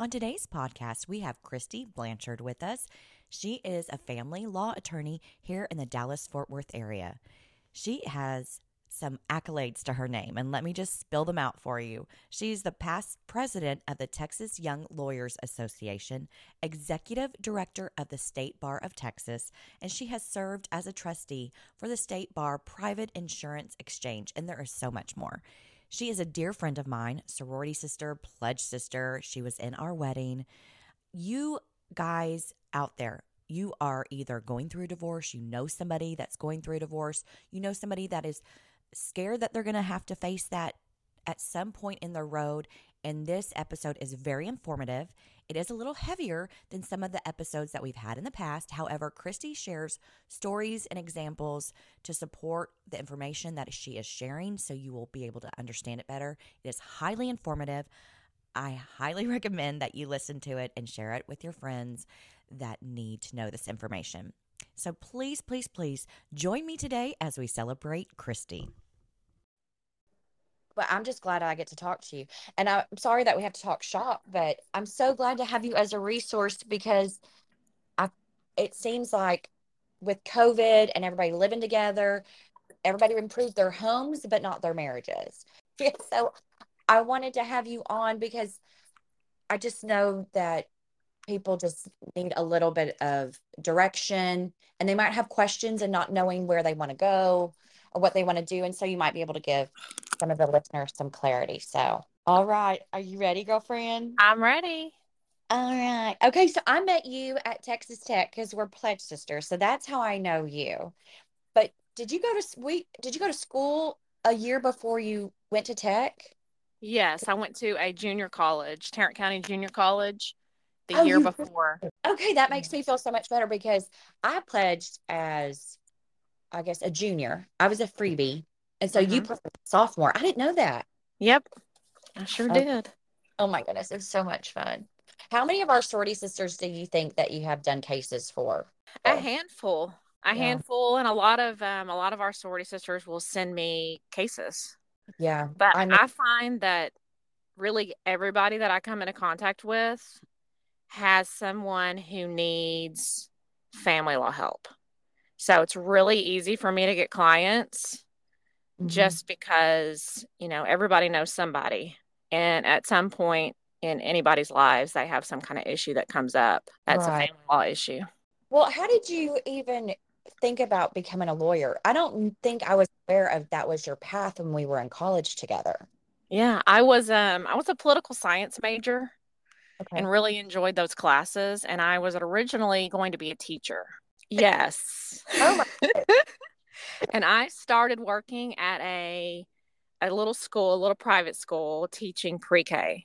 On today's podcast, we have Kristy Blanchard with us. She is a family law attorney here in the Dallas Fort Worth area. She has some accolades to her name, and let me just spill them out for you. She's the past president of the Texas Young Lawyers Association, executive director of the State Bar of Texas, and she has served as a trustee for the State Bar Private Insurance Exchange, and there is so much more. She is a dear friend of mine, sorority sister, pledge sister. She was in our wedding. You guys out there, you are either going through a divorce, you know somebody that's going through a divorce, you know somebody that is scared that they're going to have to face that at some point in the road. And this episode is very informative. It is a little heavier than some of the episodes that we've had in the past. However, Kristy shares stories and examples to support the information that she is sharing so you will be able to understand it better. It is highly informative. I highly recommend that you listen to it and share it with your friends that need to know this information. So please, please, please join me today as we celebrate Kristy but I'm just glad I get to talk to you. And I'm sorry that we have to talk shop, but I'm so glad to have you as a resource because I it seems like with COVID and everybody living together, everybody improved their homes, but not their marriages. so I wanted to have you on because I just know that people just need a little bit of direction and they might have questions and not knowing where they want to go or what they want to do. And so you might be able to give some of the listeners some clarity. So, all right. Are you ready, girlfriend? I'm ready. All right. Okay. So I met you at Texas Tech because we're pledge sisters. So that's how I know you. But did you go to we did you go to school a year before you went to Tech? Yes, I went to a junior college, Tarrant County Junior College, the oh, year before. Okay, that makes me feel so much better because I pledged as I guess a junior. I was a freebie and so mm-hmm. you played sophomore. I didn't know that. Yep. I sure oh. did. Oh my goodness. It was so much fun. How many of our sorority sisters do you think that you have done cases for? A handful. A yeah. handful and a lot of um a lot of our sorority sisters will send me cases. Yeah. But I, I find that really everybody that I come into contact with has someone who needs family law help. So it's really easy for me to get clients mm-hmm. just because, you know, everybody knows somebody. And at some point in anybody's lives, they have some kind of issue that comes up. That's right. a family law issue. Well, how did you even think about becoming a lawyer? I don't think I was aware of that was your path when we were in college together. Yeah, I was um I was a political science major okay. and really enjoyed those classes and I was originally going to be a teacher. Yes. oh my and I started working at a a little school, a little private school, teaching pre-K.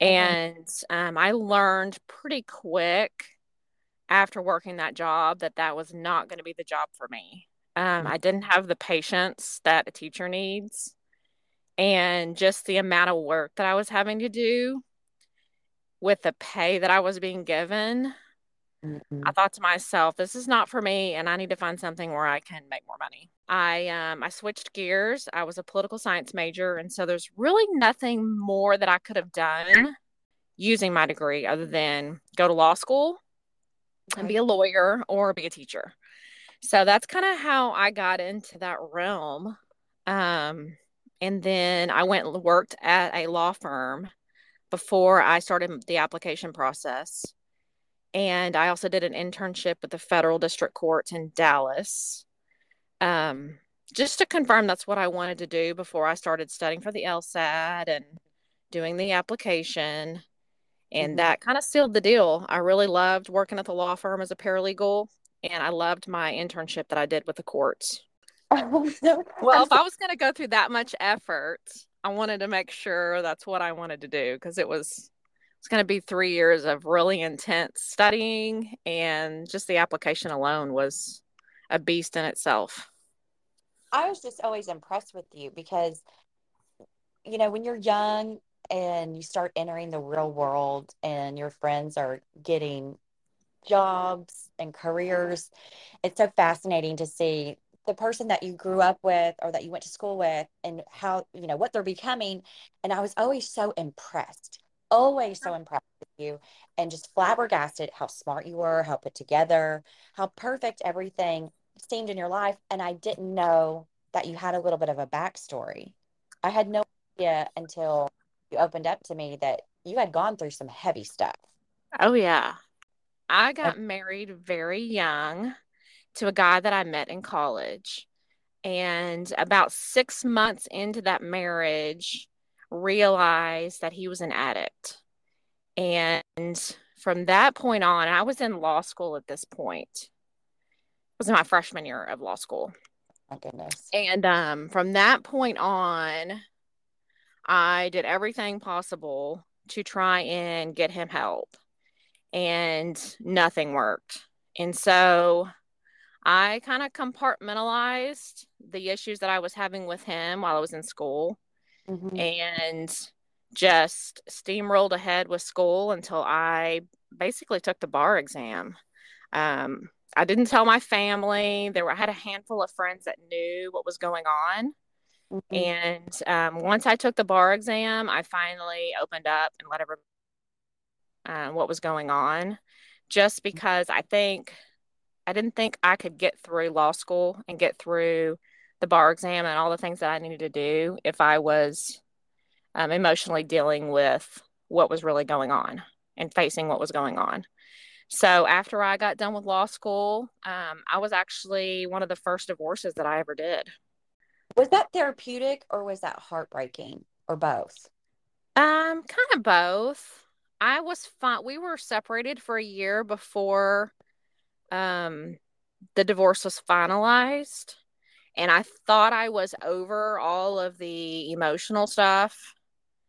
And um, I learned pretty quick after working that job that that was not going to be the job for me. Um, I didn't have the patience that a teacher needs, and just the amount of work that I was having to do with the pay that I was being given Mm-hmm. I thought to myself, this is not for me, and I need to find something where I can make more money. I um, I switched gears. I was a political science major, and so there's really nothing more that I could have done using my degree other than go to law school and be a lawyer or be a teacher. So that's kind of how I got into that realm. Um, and then I went and worked at a law firm before I started the application process and I also did an internship with the federal district court in Dallas. Um, just to confirm that's what I wanted to do before I started studying for the LSAT and doing the application. And mm-hmm. that kind of sealed the deal. I really loved working at the law firm as a paralegal, and I loved my internship that I did with the courts. well, if I was going to go through that much effort, I wanted to make sure that's what I wanted to do because it was it's going to be three years of really intense studying and just the application alone was a beast in itself. I was just always impressed with you because you know when you're young and you start entering the real world and your friends are getting jobs and careers it's so fascinating to see the person that you grew up with or that you went to school with and how you know what they're becoming and i was always so impressed always so impressed with you and just flabbergasted how smart you were, how put together, how perfect everything seemed in your life. And I didn't know that you had a little bit of a backstory. I had no idea until you opened up to me that you had gone through some heavy stuff. Oh, yeah. I oh. got married very young to a guy that I met in college. And about six months into that marriage, realized that he was an addict. And from that point on, I was in law school at this point. It was my freshman year of law school. My goodness. And um, from that point on, I did everything possible to try and get him help, and nothing worked. And so I kind of compartmentalized the issues that I was having with him while I was in school mm-hmm. and just steamrolled ahead with school until I basically took the bar exam. Um, I didn't tell my family. There were I had a handful of friends that knew what was going on. Mm-hmm. And um, once I took the bar exam, I finally opened up and let everybody uh, what was going on. Just because I think I didn't think I could get through law school and get through the bar exam and all the things that I needed to do if I was um, emotionally dealing with what was really going on and facing what was going on. So after I got done with law school, um, I was actually one of the first divorces that I ever did. Was that therapeutic or was that heartbreaking or both? Um, kind of both. I was fine. We were separated for a year before um the divorce was finalized and I thought I was over all of the emotional stuff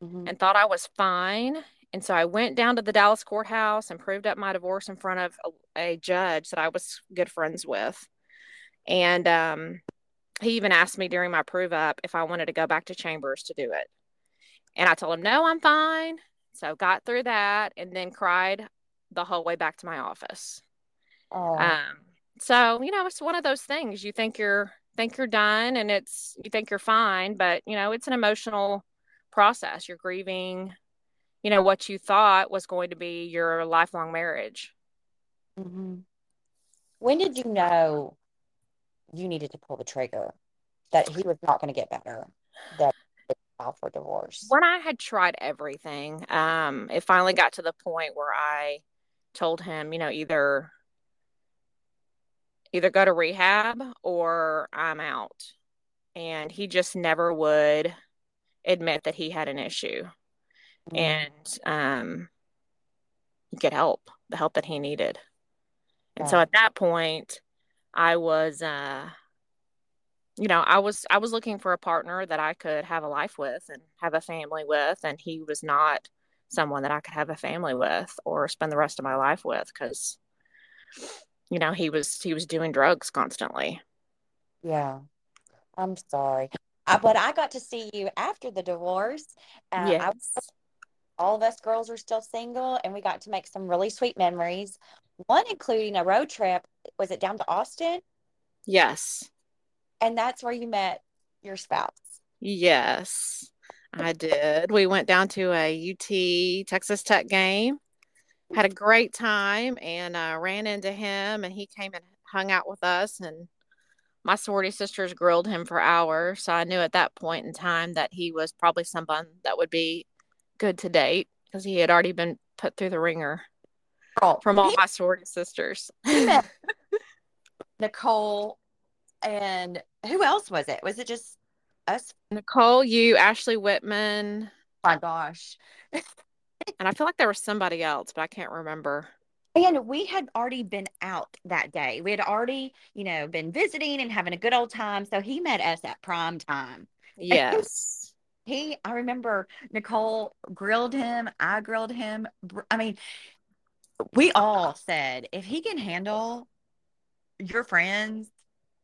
mm-hmm. and thought I was fine. And so I went down to the Dallas courthouse and proved up my divorce in front of a, a judge that I was good friends with. And um, he even asked me during my prove up if I wanted to go back to Chambers to do it. And I told him, no, I'm fine. So got through that and then cried the whole way back to my office. Oh. Um, so, you know, it's one of those things you think you're think you're done and it's you think you're fine but you know it's an emotional process. You're grieving you know what you thought was going to be your lifelong marriage. Mm-hmm. when did you know you needed to pull the trigger that he was not going to get better that file for divorce? When i had tried everything um it finally got to the point where i told him you know either either go to rehab or I'm out. And he just never would admit that he had an issue mm-hmm. and um, get help, the help that he needed. And yeah. so at that point, I was, uh, you know, I was I was looking for a partner that I could have a life with and have a family with, and he was not someone that I could have a family with or spend the rest of my life with because you know he was he was doing drugs constantly. Yeah. I'm sorry. I, but i got to see you after the divorce uh, yes. I, all of us girls were still single and we got to make some really sweet memories one including a road trip was it down to austin? Yes. And that's where you met your spouse. Yes i did. We went down to a ut texas tech game had a great time and uh, ran into him and he came and hung out with us and my sorority sisters grilled him for hours. So i knew at that point in time that he was probably someone that would be good to date because he had already been put through the ringer oh, from all he, my sorority sisters. Nicole and who else was it? Was it just us? Nicole you ashley whitman. My gosh and I feel like there was somebody else, but I can't remember. And we had already been out that day. We had already, you know, been visiting and having a good old time. So he met us at prime time. Yes. he, I remember Nicole grilled him. I grilled him. I mean, we all said if he can handle your friends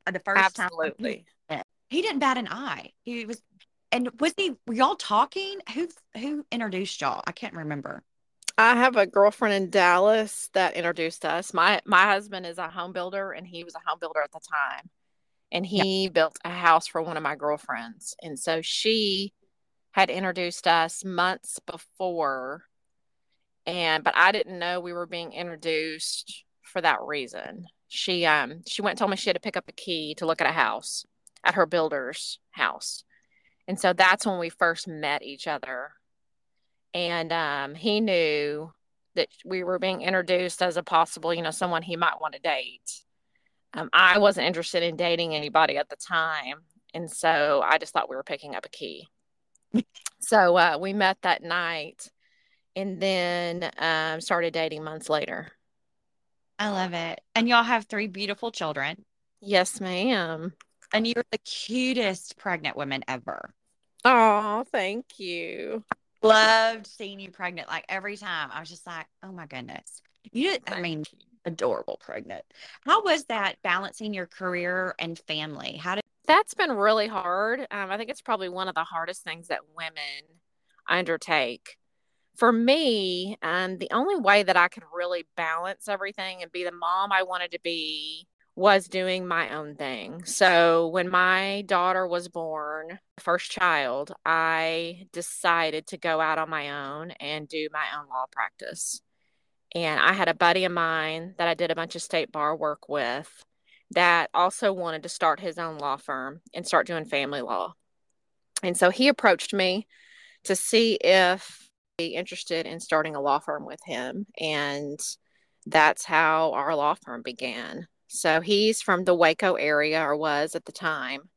uh, the first Absolutely. time, Absolutely. he didn't bat an eye. He was and was he were y'all talking? Who who introduced y'all? I can't remember. I have a girlfriend in Dallas that introduced us. My my husband is a home builder and he was a home builder at the time. And he yeah. built a house for one of my girlfriends. And so she had introduced us months before and but I didn't know we were being introduced for that reason. She um she went and told me she had to pick up a key to look at a house at her builder's house. And so that's when we first met each other. And um he knew that we were being introduced as a possible, you know, someone he might want to date. Um, I wasn't interested in dating anybody at the time. And so I just thought we were picking up a key. so uh, we met that night and then um, started dating months later. I love it. And y'all have three beautiful children. Yes, ma'am. And you're the cutest pregnant woman ever. Oh, thank you. Loved seeing you pregnant. Like every time, I was just like, oh my goodness. You did, I mean, adorable pregnant. How was that balancing your career and family? How did that's been really hard. Um, I think it's probably one of the hardest things that women undertake. For me, um, the only way that I could really balance everything and be the mom I wanted to be was doing my own thing. So when my daughter was born, first child, I decided to go out on my own and do my own law practice. And I had a buddy of mine that I did a bunch of state bar work with that also wanted to start his own law firm and start doing family law. And so he approached me to see if be interested in starting a law firm with him. And that's how our law firm began. So he's from the Waco area, or was at the time,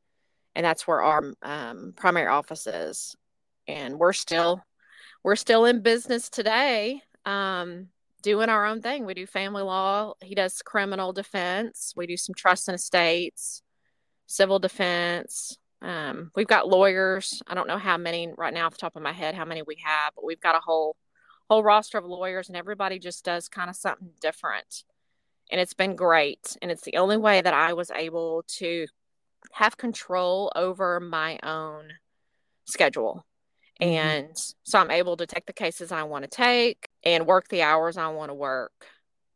and that's where our um, primary office is. And we're still we're still in business today. Um, doing our own thing. We do family law. He does criminal defense. We do some trust and estates, civil defense. Um, we've got lawyers. I don't know how many right now off the top of my head, how many we have, but we've got a whole whole roster of lawyers, and everybody just does kind of something different. And it's been great. And it's the only way that I was able to have control over my own schedule. Mm-hmm. And so I'm able to take the cases I want to take and work the hours I want to work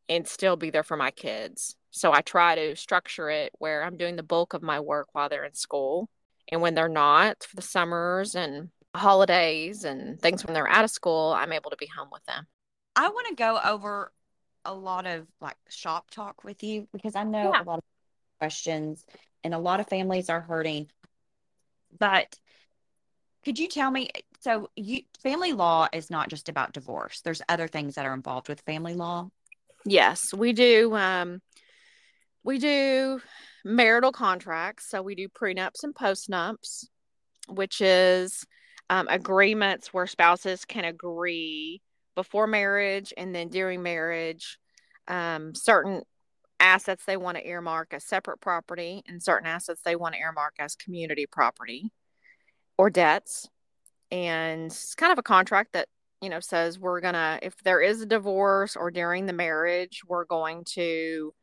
and still be there for my kids. So I try to structure it where I'm doing the bulk of my work while they're in school. And when they're not for the summers and holidays and things when they're out of school, I'm able to be home with them. I want to go over a lot of like shop talk with you because I know yeah. a lot of questions and a lot of families are hurting. But could you tell me so you family law is not just about divorce. There's other things that are involved with family law. Yes, we do um we do marital contracts. So we do prenups and postnups, which is um, agreements where spouses can agree before marriage and then during marriage um, certain assets they want to earmark as separate property and certain assets they want to earmark as community property or debts. And it's kind of a contract that you know says we're gonna if there is a divorce or during the marriage we're going to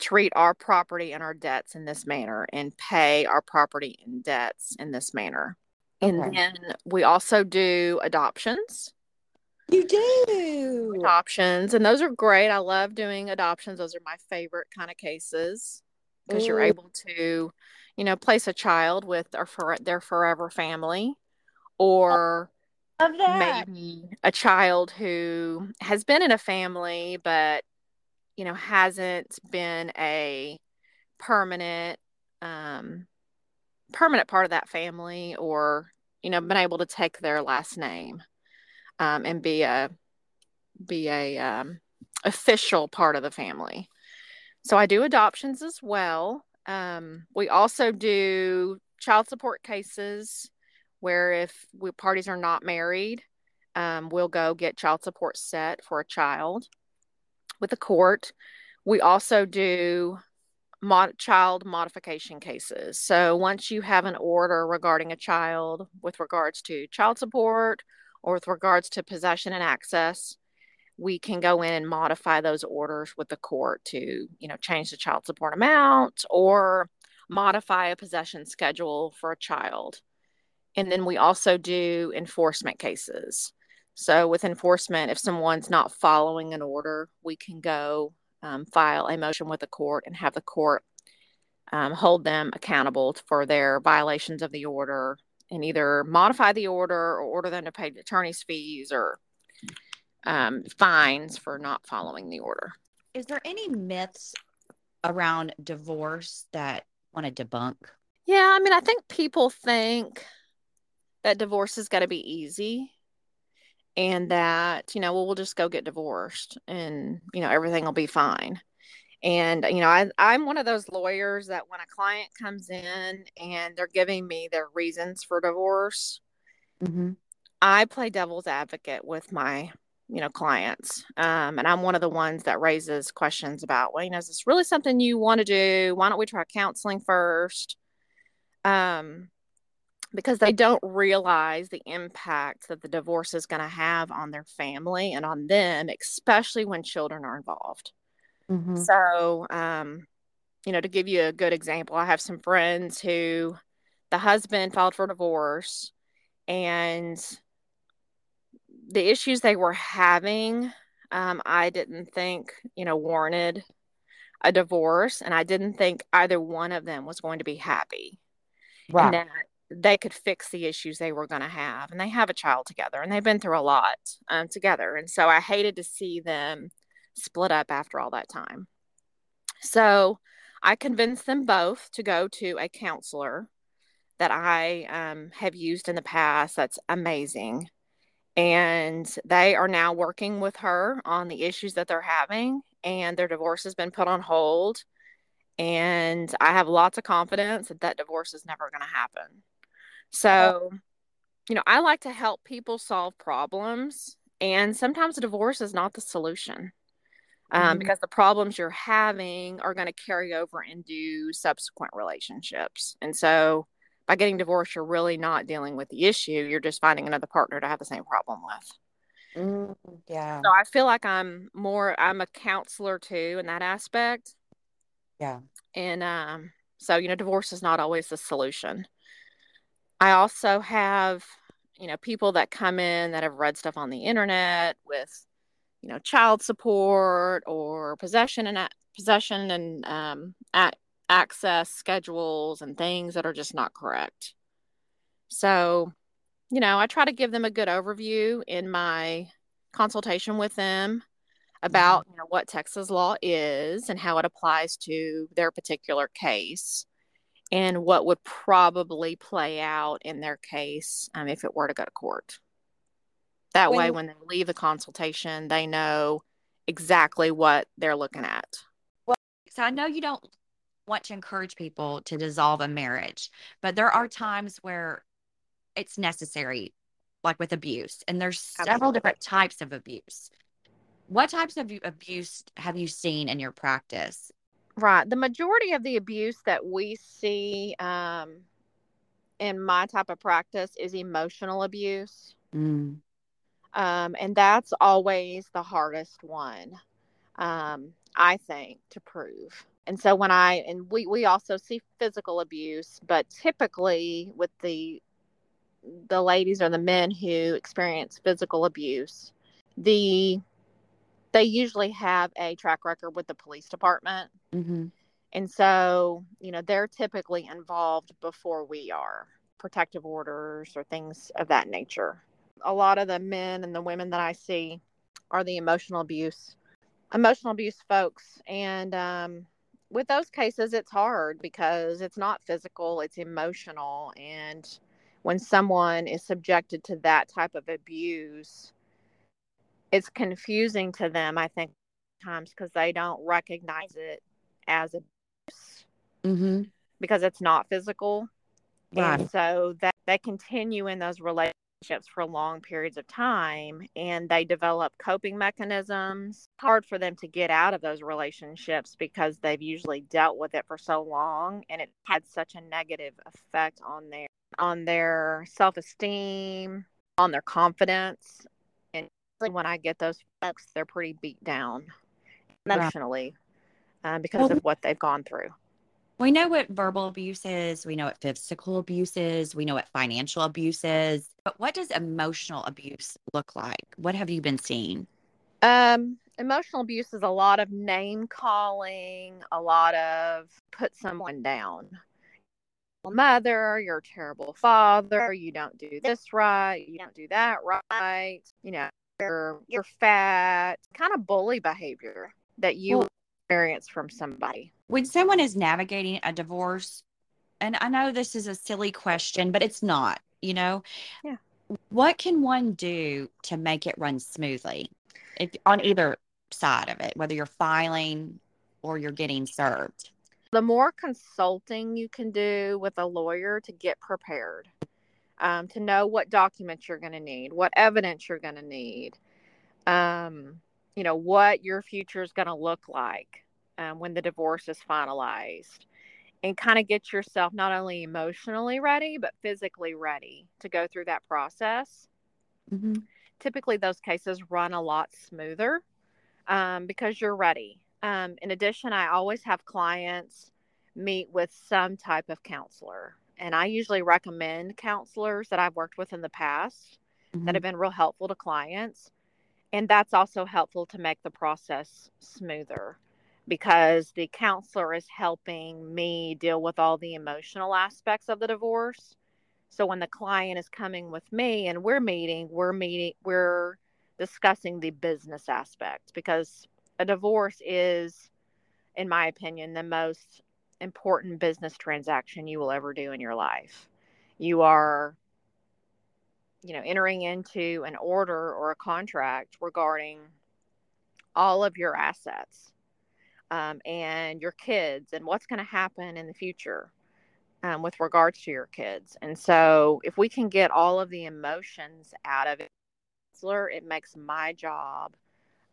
treat our property and our debts in this manner and pay our property and debts in this manner. Okay. and then we also do adoptions you do. Adoptions and those are great i love doing adoptions those are my favorite kind of cases because you're able to you know place a child with their, for, their forever family or maybe a child who has been in a family but you know hasn't been a permanent um permanent part of that family or you know been able to take their last name um, and be a be a um, official part of the family so i do adoptions as well um, we also do child support cases where if we, parties are not married, um, we'll go get child support set for a child with the court. We also do mod- child modification cases. So once you have an order regarding a child with regards to child support or with regards to possession and access, we can go in and modify those orders with the court to, you know, change the child support amount or modify a possession schedule for a child. And then we also do enforcement cases. So, with enforcement, if someone's not following an order, we can go um, file a motion with the court and have the court um, hold them accountable for their violations of the order and either modify the order or order them to pay attorney's fees or um, fines for not following the order. Is there any myths around divorce that want to debunk? Yeah, I mean, I think people think that divorce has got to be easy and that, you know, well, we'll just go get divorced and, you know, everything will be fine. And, you know, I, I'm one of those lawyers that when a client comes in and they're giving me their reasons for divorce, mm-hmm. I play devil's advocate with my, you know, clients. Um, and I'm one of the ones that raises questions about, well, you know, is this really something you want to do? Why don't we try counseling first? Um, because they don't realize the impact that the divorce is going to have on their family and on them, especially when children are involved. Mm-hmm. So, um, you know, to give you a good example, I have some friends who the husband filed for divorce and the issues they were having, um, I didn't think, you know, warranted a divorce. And I didn't think either one of them was going to be happy. Right. And that they could fix the issues they were going to have. And they have a child together and they've been through a lot um, together. And so I hated to see them split up after all that time. So I convinced them both to go to a counselor that I um, have used in the past. That's amazing. And they are now working with her on the issues that they're having, and their divorce has been put on hold. And I have lots of confidence that that divorce is never going to happen. So, you know, I like to help people solve problems, and sometimes a divorce is not the solution um, mm-hmm. because the problems you're having are going to carry over into subsequent relationships. And so by getting divorced, you're really not dealing with the issue. You're just finding another partner to have the same problem with. Mm, yeah. So I feel like I'm more, I'm a counselor too in that aspect. Yeah. And um, so, you know, divorce is not always the solution. I also have, you know, people that come in that have read stuff on the internet with you know child support or possession and possession and um, at access schedules and things that are just not correct so you know i try to give them a good overview in my consultation with them about mm-hmm. you know what texas law is and how it applies to their particular case and what would probably play out in their case um, if it were to go to court that when, way, when they leave the consultation, they know exactly what they're looking at. Well, so I know you don't want to encourage people to dissolve a marriage, but there are times where it's necessary, like with abuse, and there's several Absolutely. different types of abuse. What types of abuse have you seen in your practice? Right. The majority of the abuse that we see um, in my type of practice is emotional abuse. Mm. Um, and that's always the hardest one, um, I think, to prove. And so when I, and we, we also see physical abuse, but typically with the, the ladies or the men who experience physical abuse, the, they usually have a track record with the police department. Mm-hmm. And so, you know, they're typically involved before we are, protective orders or things of that nature a lot of the men and the women that I see are the emotional abuse, emotional abuse folks. And um, with those cases, it's hard because it's not physical, it's emotional. And when someone is subjected to that type of abuse, it's confusing to them, I think, times because they don't recognize it as abuse mm-hmm. because it's not physical. Right. And so that they continue in those relationships for long periods of time and they develop coping mechanisms. Hard for them to get out of those relationships because they've usually dealt with it for so long and it had such a negative effect on their on their self-esteem on their confidence and when i get those folks they're pretty beat down emotionally uh, because of what they've gone through we know what verbal abuse is. We know what physical abuse is. We know what financial abuse is. But what does emotional abuse look like? What have you been seeing? Um, emotional abuse is a lot of name calling, a lot of put someone down. Mother, you're a terrible father. You don't do this right. You don't do that right. You know, you're, you're fat, kind of bully behavior that you experience from somebody. When someone is navigating a divorce, and I know this is a silly question, but it's not, you know? Yeah. What can one do to make it run smoothly if, on either side of it, whether you're filing or you're getting served? The more consulting you can do with a lawyer to get prepared, um, to know what documents you're going to need, what evidence you're going to need, um, you know, what your future is going to look like um, when the divorce is finalized, and kind of get yourself not only emotionally ready, but physically ready to go through that process. Mm-hmm. Typically, those cases run a lot smoother um, because you're ready. Um, in addition, I always have clients meet with some type of counselor and I usually recommend counselors that I've worked with in the past mm-hmm. that have been real helpful to clients. And that's also helpful to make the process smoother because the counselor is helping me deal with all the emotional aspects of the divorce. So when the client is coming with me and we're meeting, we're meeting, we're discussing the business aspect because a divorce is, in my opinion, the most important business transaction you will ever do in your life. You are, you know, entering into an order or a contract regarding all of your assets um, and your kids and what's going to happen in the future um, with regards to your kids. And so, if we can get all of the emotions out of it, it makes my job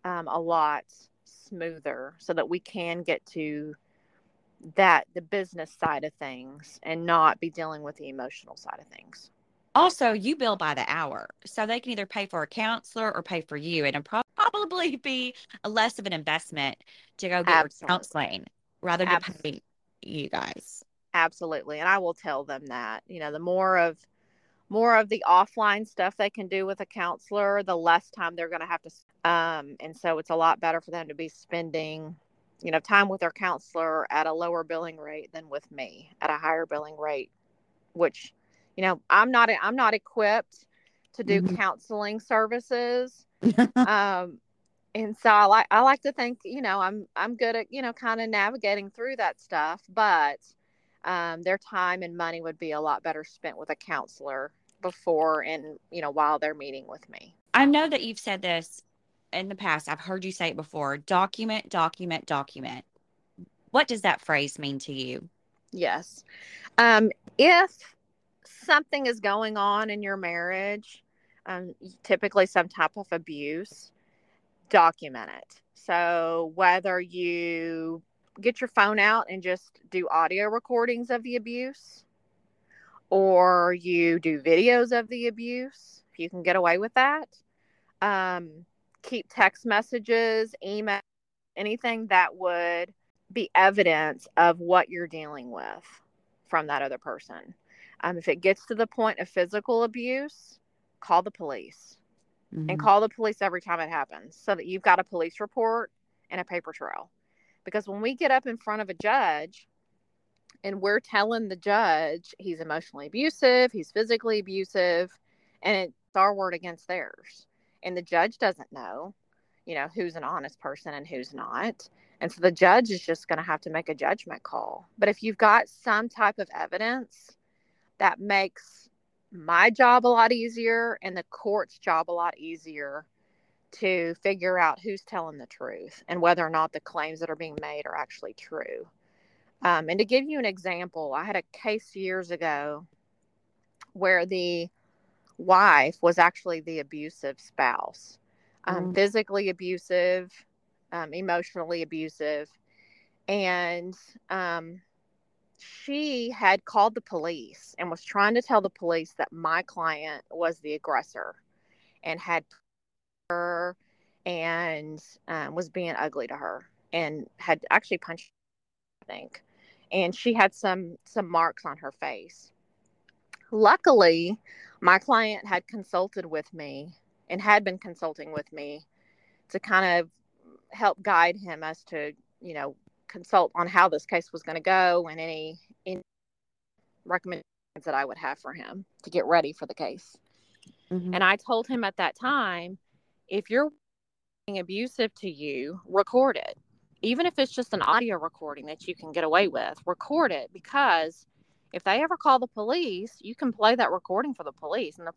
um, a lot smoother so that we can get to that the business side of things and not be dealing with the emotional side of things. Also, you bill by the hour, so they can either pay for a counselor or pay for you, and it'll probably be less of an investment to go get counseling rather than pay you guys. Absolutely, and I will tell them that you know the more of more of the offline stuff they can do with a counselor, the less time they're going to have to. Um, and so it's a lot better for them to be spending you know time with their counselor at a lower billing rate than with me at a higher billing rate which you know i'm not i'm not equipped to do mm-hmm. counseling services um and so i like i like to think you know i'm i'm good at you know kind of navigating through that stuff but um, their time and money would be a lot better spent with a counselor before and you know while they're meeting with me i know that you've said this in the past, I've heard you say it before document, document, document. What does that phrase mean to you? Yes. Um, if something is going on in your marriage, um, typically some type of abuse, document it. So whether you get your phone out and just do audio recordings of the abuse, or you do videos of the abuse, if you can get away with that. Um, keep text messages, email, anything that would be evidence of what you're dealing with from that other person. Um, if it gets to the point of physical abuse, call the police mm-hmm. and call the police every time it happens so that you've got a police report and a paper trail. Because when we get up in front of a judge and we're telling the judge he's emotionally abusive, he's physically abusive, and it's our word against theirs and the judge doesn't know you know who's an honest person and who's not and so the judge is just going to have to make a judgment call but if you've got some type of evidence that makes my job a lot easier and the court's job a lot easier to figure out who's telling the truth and whether or not the claims that are being made are actually true um, and to give you an example i had a case years ago where the wife was actually the abusive spouse, um, mm. physically abusive, um, emotionally abusive. And um, she had called the police and was trying to tell the police that my client was the aggressor and had her and um, was being ugly to her and had actually punched her, I think. And she had some some marks on her face. Luckily my client had consulted with me and had been consulting with me to kind of help guide him as to you know consult on how this case was going to go and any, any recommendations that I would have for him to get ready for the case. Mm-hmm. And I told him at that time, if you're being abusive to you, record it. Even if it's just an audio recording that you can get away with, record it because if they ever call the police, you can play that recording for the police and the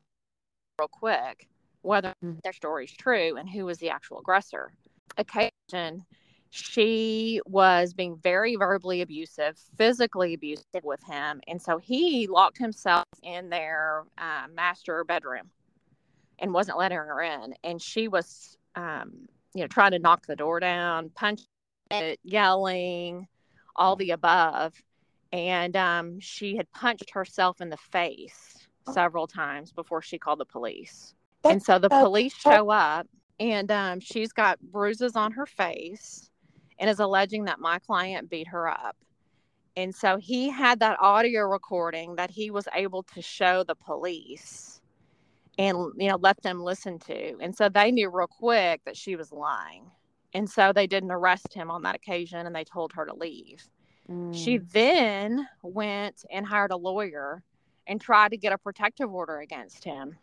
real quick whether mm. their story is true and who was the actual aggressor. Occasion, she was being very verbally abusive, physically abusive with him, and so he locked himself in their uh, master bedroom and wasn't letting her in. And she was, um, you know, trying to knock the door down, punching it, yelling, all the above. And um, she had punched herself in the face oh. several times before she called the police. And so the police show up, and um, she's got bruises on her face and is alleging that my client beat her up. And so he had that audio recording that he was able to show the police and you know let them listen to. And so they knew real quick that she was lying. And so they didn't arrest him on that occasion and they told her to leave. Mm. She then went and hired a lawyer and tried to get a protective order against him.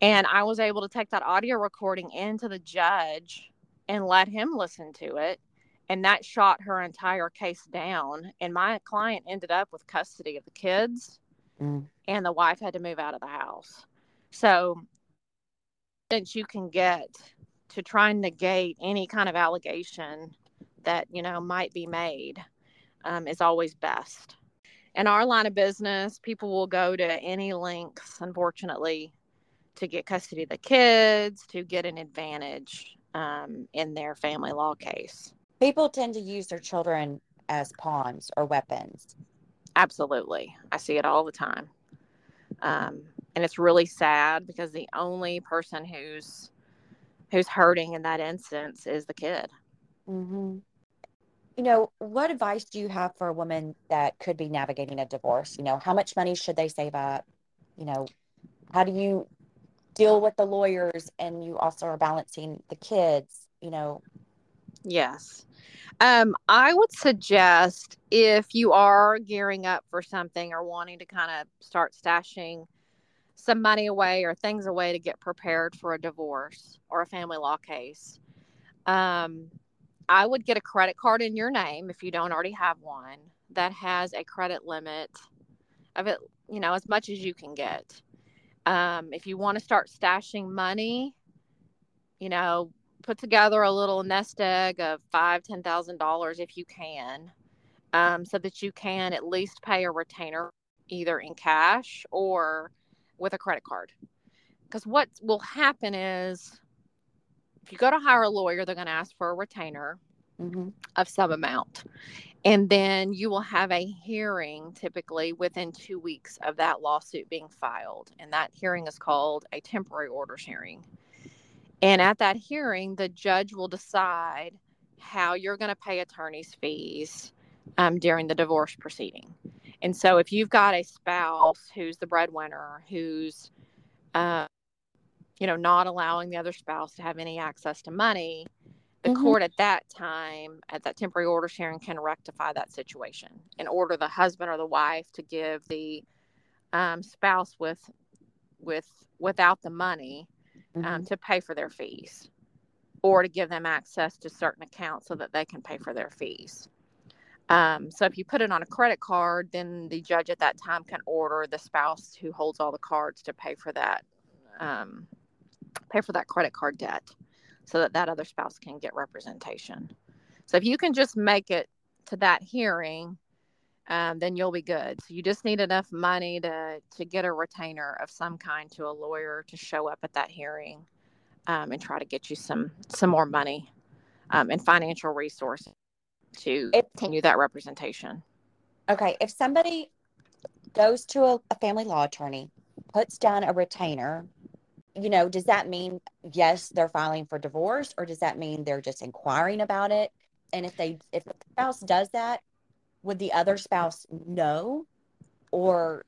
And I was able to take that audio recording into the judge and let him listen to it. And that shot her entire case down. And my client ended up with custody of the kids, mm. and the wife had to move out of the house. So, since you can get to try and negate any kind of allegation that, you know, might be made um, is always best. In our line of business, people will go to any lengths, unfortunately, to get custody of the kids, to get an advantage um, in their family law case. People tend to use their children as pawns or weapons. Absolutely. I see it all the time. Um, and it's really sad because the only person who's who's hurting in that instance is the kid. Mm-hmm. You know, what advice do you have for a woman that could be navigating a divorce? You know, how much money should they save up? You know, how do you deal with the lawyers and you also are balancing the kids, you know. Yes. Um, I would suggest if you are gearing up for something or wanting to kind of start stashing some money away or things away to get prepared for a divorce or a family law case, um, I would get a credit card in your name if you don't already have one that has a credit limit of it, you know, as much as you can get. Um, if you want to start stashing money, you know, put together a little nest egg of five, ten thousand dollars if you can, um, so that you can at least pay a retainer either in cash or with a credit card. Because what will happen is if you go to hire a lawyer, they're going to ask for a retainer mm-hmm. of some amount. And then you will have a hearing typically within two weeks of that lawsuit being filed. And that hearing is called a temporary orders hearing. And at that hearing, the judge will decide how you're going to pay attorney's fees um, during the divorce proceeding. And so if you've got a spouse who's the breadwinner, who's, uh, you know, not allowing the other spouse to have any access to money, the mm-hmm. court at that time at that temporary order hearing can rectify that situation and order the husband or the wife to give the um, spouse with with without the money um, mm-hmm. to pay for their fees or to give them access to certain accounts so that they can pay for their fees um, so if you put it on a credit card then the judge at that time can order the spouse who holds all the cards to pay for that um, pay for that credit card debt so that that other spouse can get representation. So if you can just make it to that hearing, um, then you'll be good. So you just need enough money to to get a retainer of some kind to a lawyer to show up at that hearing um, and try to get you some some more money um, and financial resources to if, continue that representation. Okay, if somebody goes to a, a family law attorney, puts down a retainer you know, does that mean yes, they're filing for divorce, or does that mean they're just inquiring about it? And if they if the spouse does that, would the other spouse know? Or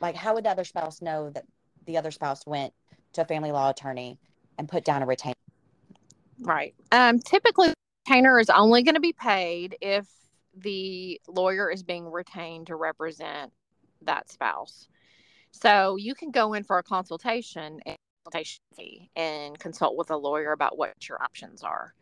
like how would the other spouse know that the other spouse went to a family law attorney and put down a retainer? Right. Um typically retainer is only going to be paid if the lawyer is being retained to represent that spouse. So you can go in for a consultation and consultation fee and consult with a lawyer about what your options are.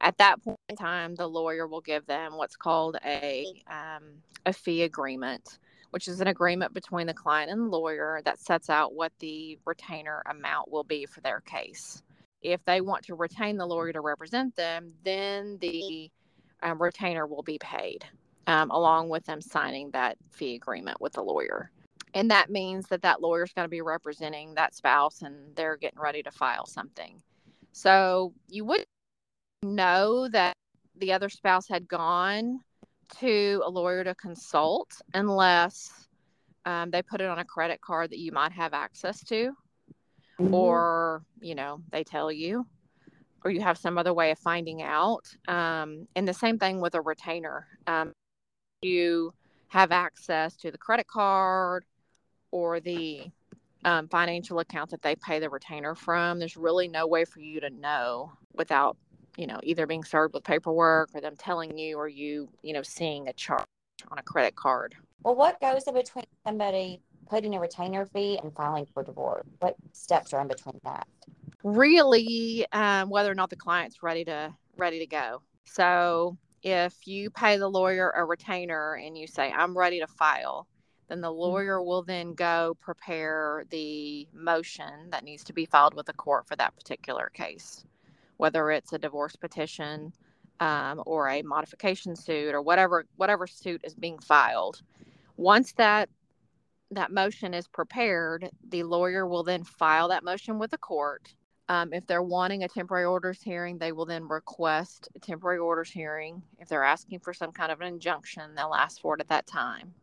At that point in time, the lawyer will give them what's called a um, a fee agreement, which is an agreement between the client and the lawyer that sets out what the retainer amount will be for their case. If they want to retain the lawyer to represent them, then the um, retainer will be paid um, along with them signing that fee agreement with the lawyer. And that means that that lawyer is going to be representing that spouse and they're getting ready to file something. So you would know that the other spouse had gone to a lawyer to consult unless um, they put it on a credit card that you might have access to, mm-hmm. or, you know, they tell you, or you have some other way of finding out. Um, and the same thing with a retainer. Um, you have access to the credit card or the um, financial account that they pay the retainer from, there's really no way for you to know without, you know, either being served with paperwork or them telling you or you, you know, seeing a charge on a credit card. Well, what goes in between somebody putting a retainer fee and filing for divorce? What steps are in between that? Really, um, whether or not the client's ready to ready to go. So if you pay the lawyer a retainer and you say, I'm ready to file, then the mm-hmm. lawyer will then go prepare the motion that needs to be filed with the court for that particular case, whether it's a divorce petition um, or a modification suit or whatever whatever suit is being filed. Once that that motion is prepared, the lawyer will then file that motion with the court um, if they're wanting a temporary orders hearing, they will then request a temporary orders hearing. If they're asking for some kind of an injunction, they'll ask for it at that time.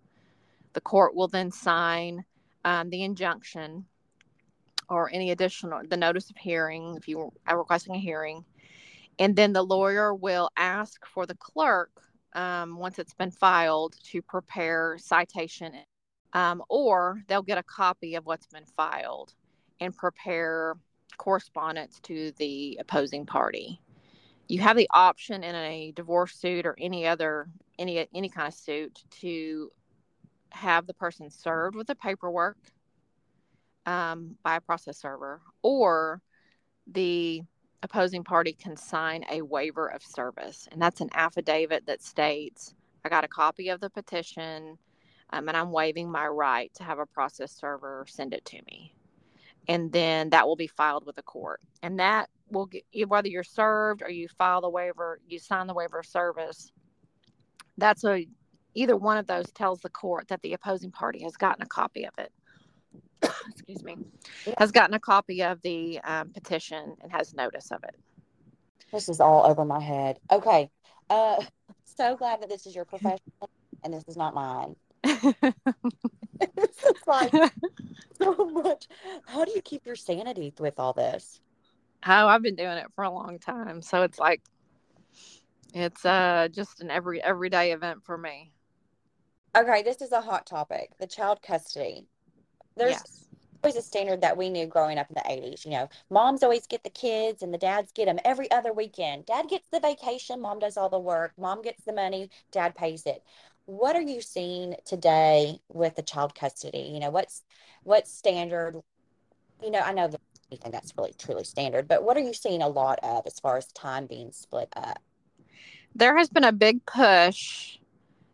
The court will then sign um, the injunction or any additional, the notice of hearing, if you are requesting a hearing. And then the lawyer will ask for the clerk, um, once it's been filed, to prepare citation, um, or they'll get a copy of what's been filed and prepare correspondence to the opposing party. You have the option in a divorce suit or any other any any kind of suit to have the person served with the paperwork um, by a process server, or the opposing party can sign a waiver of service, and that's an affidavit that states, "I got a copy of the petition." Um, and I'm waiving my right to have a process server send it to me and then that will be filed with the court. And that will get whether you're served or you file the waiver, you sign the waiver of service. That's a either one of those tells the court that the opposing party has gotten a copy of it. Excuse me, has gotten a copy of the um, petition and has notice of it. This is all over my head. Okay, uh, so glad that this is your profession and this is not mine. it's like so much. How do you keep your sanity with all this? Oh, I've been doing it for a long time. So it's like it's uh just an every everyday event for me. Okay, this is a hot topic. The child custody. There's yes. always a standard that we knew growing up in the 80s. You know, moms always get the kids and the dads get them every other weekend. Dad gets the vacation, mom does all the work, mom gets the money, dad pays it what are you seeing today with the child custody? You know, what's what standard? You know, I know that anything that's really truly standard, but what are you seeing a lot of as far as time being split up? There has been a big push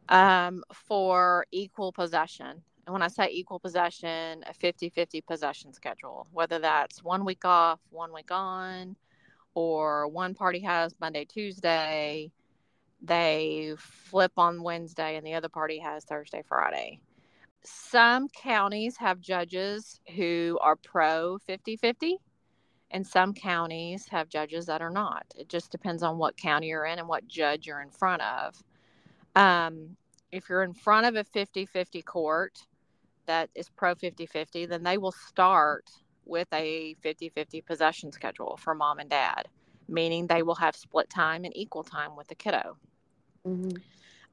um, for equal possession. And when I say equal possession, a 50 50 possession schedule, whether that's one week off, one week on, or one party has Monday, Tuesday, they flip on Wednesday and the other party has Thursday, Friday. Some counties have judges who are pro 50 50, and some counties have judges that are not. It just depends on what county you're in and what judge you're in front of. Um, if you're in front of a 50 50 court that is pro 50 50, then they will start with a 50 50 possession schedule for mom and dad meaning they will have split time and equal time with the kiddo. Mm-hmm.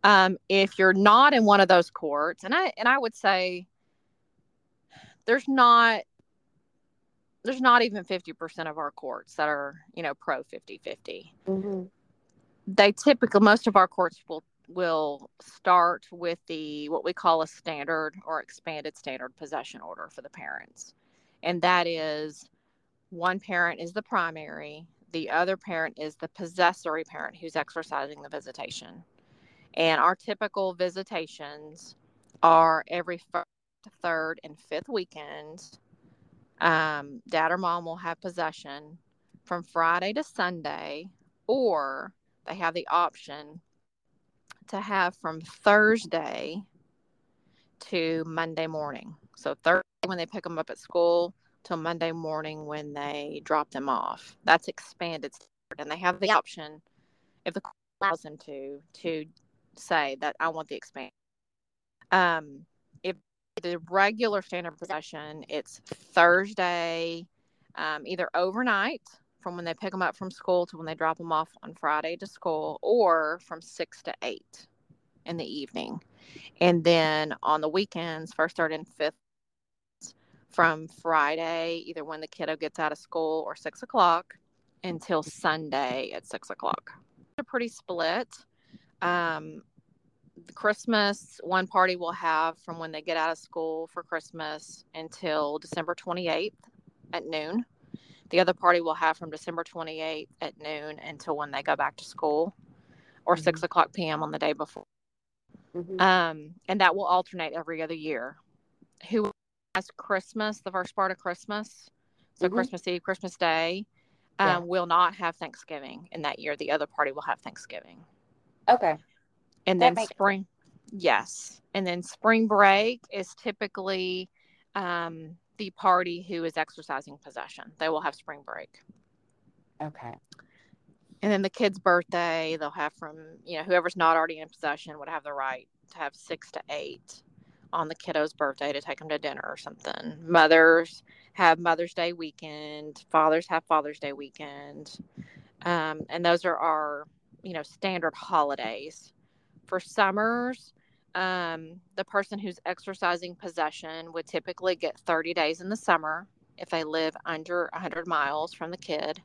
Um, if you're not in one of those courts, and I and I would say there's not there's not even 50% of our courts that are you know pro 50 50 mm-hmm. they typically most of our courts will will start with the what we call a standard or expanded standard possession order for the parents and that is one parent is the primary, the other parent is the possessory parent who's exercising the visitation. And our typical visitations are every first, third, and fifth weekend. Um, dad or mom will have possession from Friday to Sunday, or they have the option to have from Thursday to Monday morning. So Thursday when they pick them up at school till Monday morning when they drop them off. That's expanded and they have the option if the court allows them to to say that I want the expand. Um, if the regular standard possession, it's Thursday, um, either overnight from when they pick them up from school to when they drop them off on Friday to school, or from six to eight in the evening. And then on the weekends, first, third, and fifth, from Friday, either when the kiddo gets out of school or six o'clock, until Sunday at six o'clock. They're pretty split. Um, the Christmas one party will have from when they get out of school for Christmas until December 28th at noon. The other party will have from December 28th at noon until when they go back to school or mm-hmm. 6 o'clock p.m. on the day before. Mm-hmm. Um, and that will alternate every other year. Who has Christmas, the first part of Christmas, so mm-hmm. Christmas Eve, Christmas Day, um, yeah. will not have Thanksgiving in that year. The other party will have Thanksgiving. Okay. And that then spring, sense. yes. And then spring break is typically um, the party who is exercising possession. They will have spring break. Okay. And then the kid's birthday, they'll have from, you know, whoever's not already in possession would have the right to have six to eight on the kiddo's birthday to take them to dinner or something. Mothers have Mother's Day weekend, fathers have Father's Day weekend. Um, and those are our, you know, standard holidays. For summers, um, the person who's exercising possession would typically get 30 days in the summer if they live under 100 miles from the kid.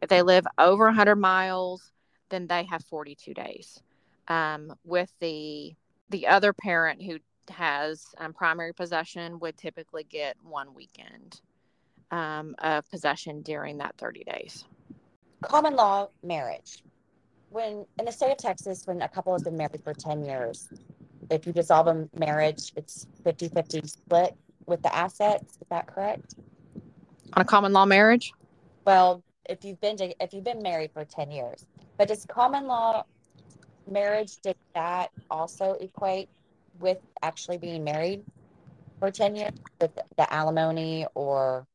If they live over 100 miles, then they have 42 days. Um, with the the other parent who has um, primary possession would typically get one weekend um, of possession during that 30 days. Common law marriage. When in the state of Texas, when a couple has been married for 10 years, if you dissolve a marriage, it's 50 50 split with the assets. Is that correct? On a common law marriage? Well, if you've been to, if you've been married for 10 years, but does common law marriage did that also equate with actually being married for 10 years with the alimony or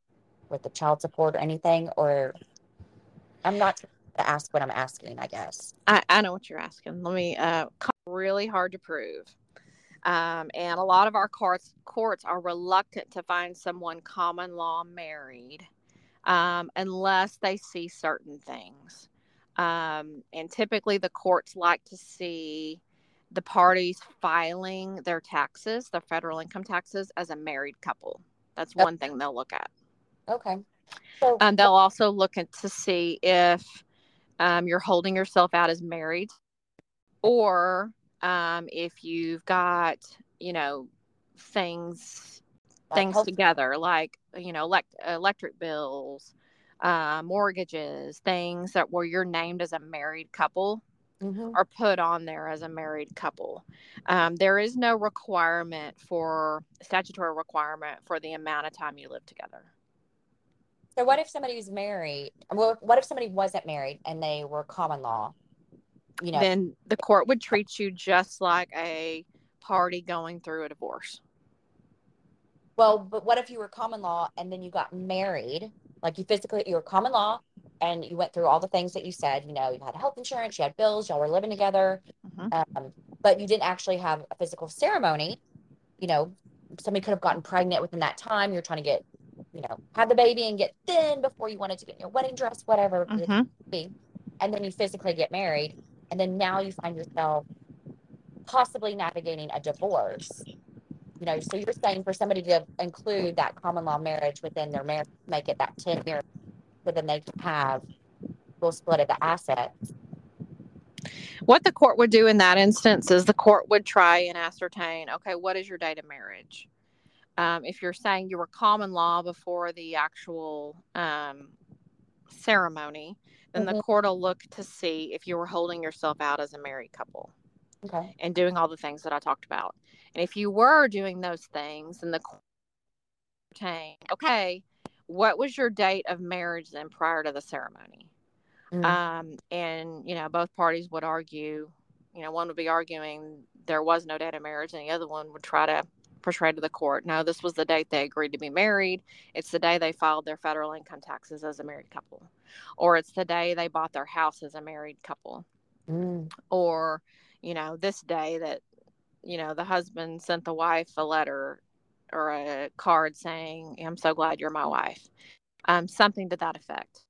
with the child support or anything or i'm not to ask what i'm asking i guess i, I know what you're asking let me uh really hard to prove um, and a lot of our courts courts are reluctant to find someone common law married um, unless they see certain things um, and typically the courts like to see the parties filing their taxes, their federal income taxes, as a married couple. That's one thing they'll look at. Okay. So, and they'll also look at to see if um, you're holding yourself out as married, or um, if you've got, you know, things things together like you know elect- electric bills, uh, mortgages, things that where you're named as a married couple mm-hmm. are put on there as a married couple. Um, there is no requirement for statutory requirement for the amount of time you live together. So, what if somebody was married? What if somebody wasn't married and they were common law? You know, then the court would treat you just like a party going through a divorce. Well, but what if you were common law and then you got married? Like you physically, you were common law and you went through all the things that you said. You know, you had health insurance, you had bills, y'all were living together, mm-hmm. um, but you didn't actually have a physical ceremony. You know, somebody could have gotten pregnant within that time. You're trying to get, you know, have the baby and get thin before you wanted to get your wedding dress, whatever mm-hmm. be. And then you physically get married, and then now you find yourself possibly navigating a divorce. You know, so you're saying for somebody to include that common law marriage within their marriage, make it that 10 year so then they have full split of the assets. What the court would do in that instance is the court would try and ascertain okay, what is your date of marriage? um, if you're saying you were common law before the actual um, ceremony, then mm-hmm. the court will look to see if you were holding yourself out as a married couple. Okay. And doing all the things that I talked about. And if you were doing those things, then the court okay, what was your date of marriage then prior to the ceremony? Mm-hmm. Um, and you know, both parties would argue, you know, one would be arguing there was no date of marriage, and the other one would try to portray to the court, no, this was the date they agreed to be married. It's the day they filed their federal income taxes as a married couple, or it's the day they bought their house as a married couple, mm. or you know, this day that you know the husband sent the wife a letter or a card saying, I'm so glad you're my wife, um, something to that effect.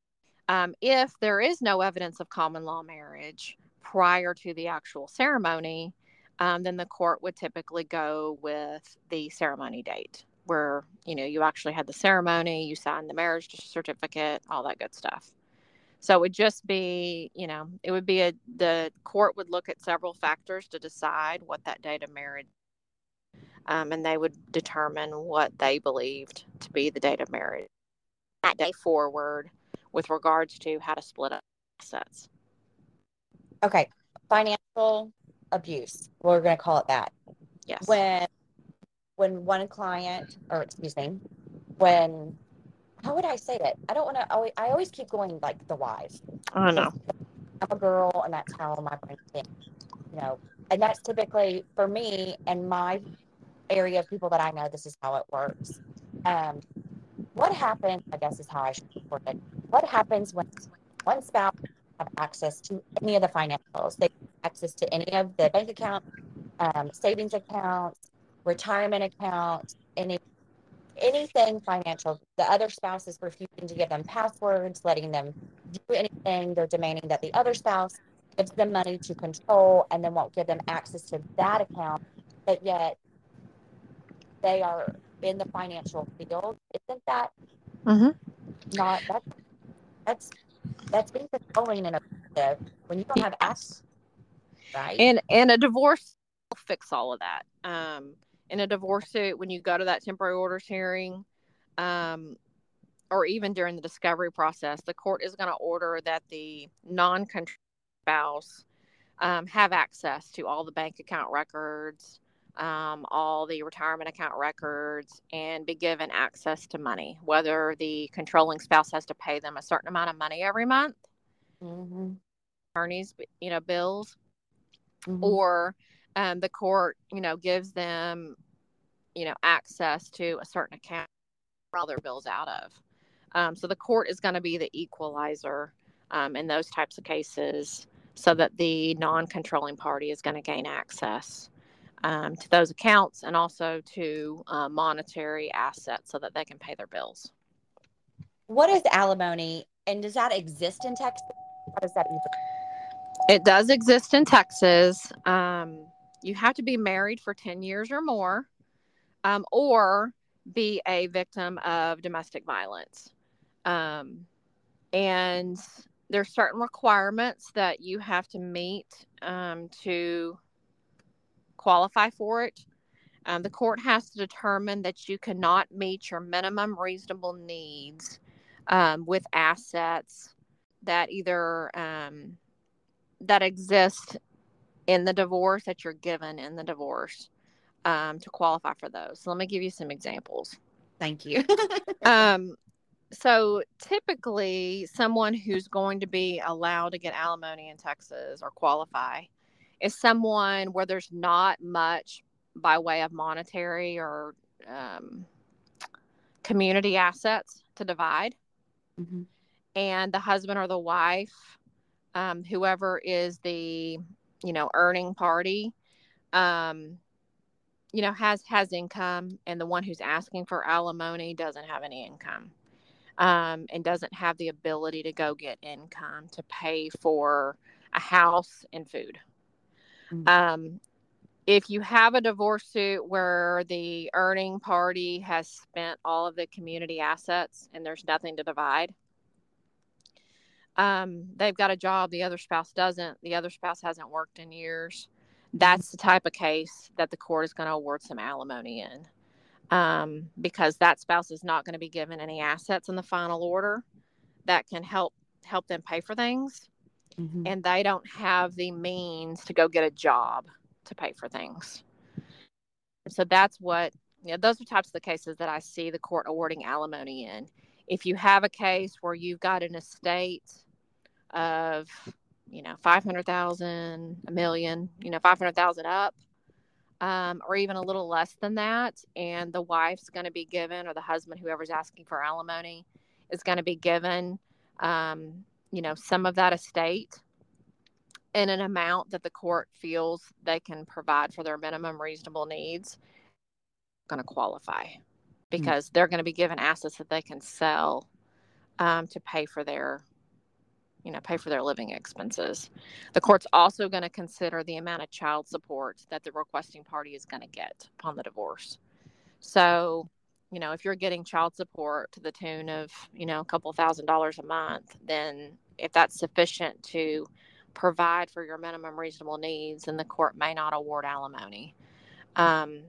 Um, if there is no evidence of common law marriage prior to the actual ceremony, um, then the court would typically go with the ceremony date where you know you actually had the ceremony you signed the marriage certificate all that good stuff. So it would just be you know it would be a the court would look at several factors to decide what that date of marriage um, and they would determine what they believed to be the date of marriage. That day forward with regards to how to split up assets. Okay, financial abuse. We're going to call it that. Yes. When when one client, or excuse me, when how would I say that? I don't want to. Always, I always keep going like the wives. I know. I'm a girl, and that's how my brain thinks. You know, and that's typically for me and my area of people that I know, this is how it works. Um, what happens, I guess is how I should report it. What happens when one spouse have access to any of the financials? They access to any of the bank accounts, um, savings accounts, retirement accounts, any anything financial. The other spouse is refusing to give them passwords, letting them do anything. They're demanding that the other spouse gives them money to control and then won't give them access to that account. But yet they are in the financial field. Isn't that mm-hmm. not that's that's that's being controlling and abusive when you don't have access, right? And and a divorce will fix all of that. Um, in a divorce suit, when you go to that temporary orders hearing, um, or even during the discovery process, the court is going to order that the non-control spouse um, have access to all the bank account records, um, all the retirement account records and be given access to money, whether the controlling spouse has to pay them a certain amount of money every month, mm-hmm. attorneys, you know, bills, mm-hmm. or um, the court, you know, gives them, you know, access to a certain account for all their bills out of. Um, so the court is going to be the equalizer um, in those types of cases so that the non controlling party is going to gain access um, to those accounts and also to uh, monetary assets so that they can pay their bills. What is alimony and does that exist in Texas? How does that even? It does exist in Texas. Um, you have to be married for 10 years or more um, or be a victim of domestic violence. Um, and there's certain requirements that you have to meet um, to qualify for it. Um, the court has to determine that you cannot meet your minimum reasonable needs um, with assets that either um, that exist in the divorce that you're given in the divorce um, to qualify for those. So let me give you some examples. Thank you. um, so typically, someone who's going to be allowed to get alimony in Texas or qualify is someone where there's not much by way of monetary or um, community assets to divide. Mm-hmm. And the husband or the wife, um, whoever is the, you know, earning party, um, you know, has has income, and the one who's asking for alimony doesn't have any income, um, and doesn't have the ability to go get income to pay for a house and food. Mm-hmm. Um, if you have a divorce suit where the earning party has spent all of the community assets and there's nothing to divide, um, they've got a job, the other spouse doesn't, the other spouse hasn't worked in years. That's the type of case that the court is going to award some alimony in. um, because that spouse is not going to be given any assets in the final order that can help help them pay for things mm-hmm. and they don't have the means to go get a job to pay for things so that's what you know those are types of the cases that i see the court awarding alimony in if you have a case where you've got an estate of you know 500000 a million you know 500000 up um, or even a little less than that and the wife's going to be given or the husband whoever's asking for alimony is going to be given um, you know some of that estate in an amount that the court feels they can provide for their minimum reasonable needs going to qualify hmm. because mm-hmm. they're going to be given assets that they can sell um, to pay for their you know pay for their living expenses. The court's also going to consider the amount of child support that the requesting party is going to get upon the divorce. So you know if you're getting child support to the tune of you know a couple thousand dollars a month then if that's sufficient to provide for your minimum reasonable needs then the court may not award alimony. Um,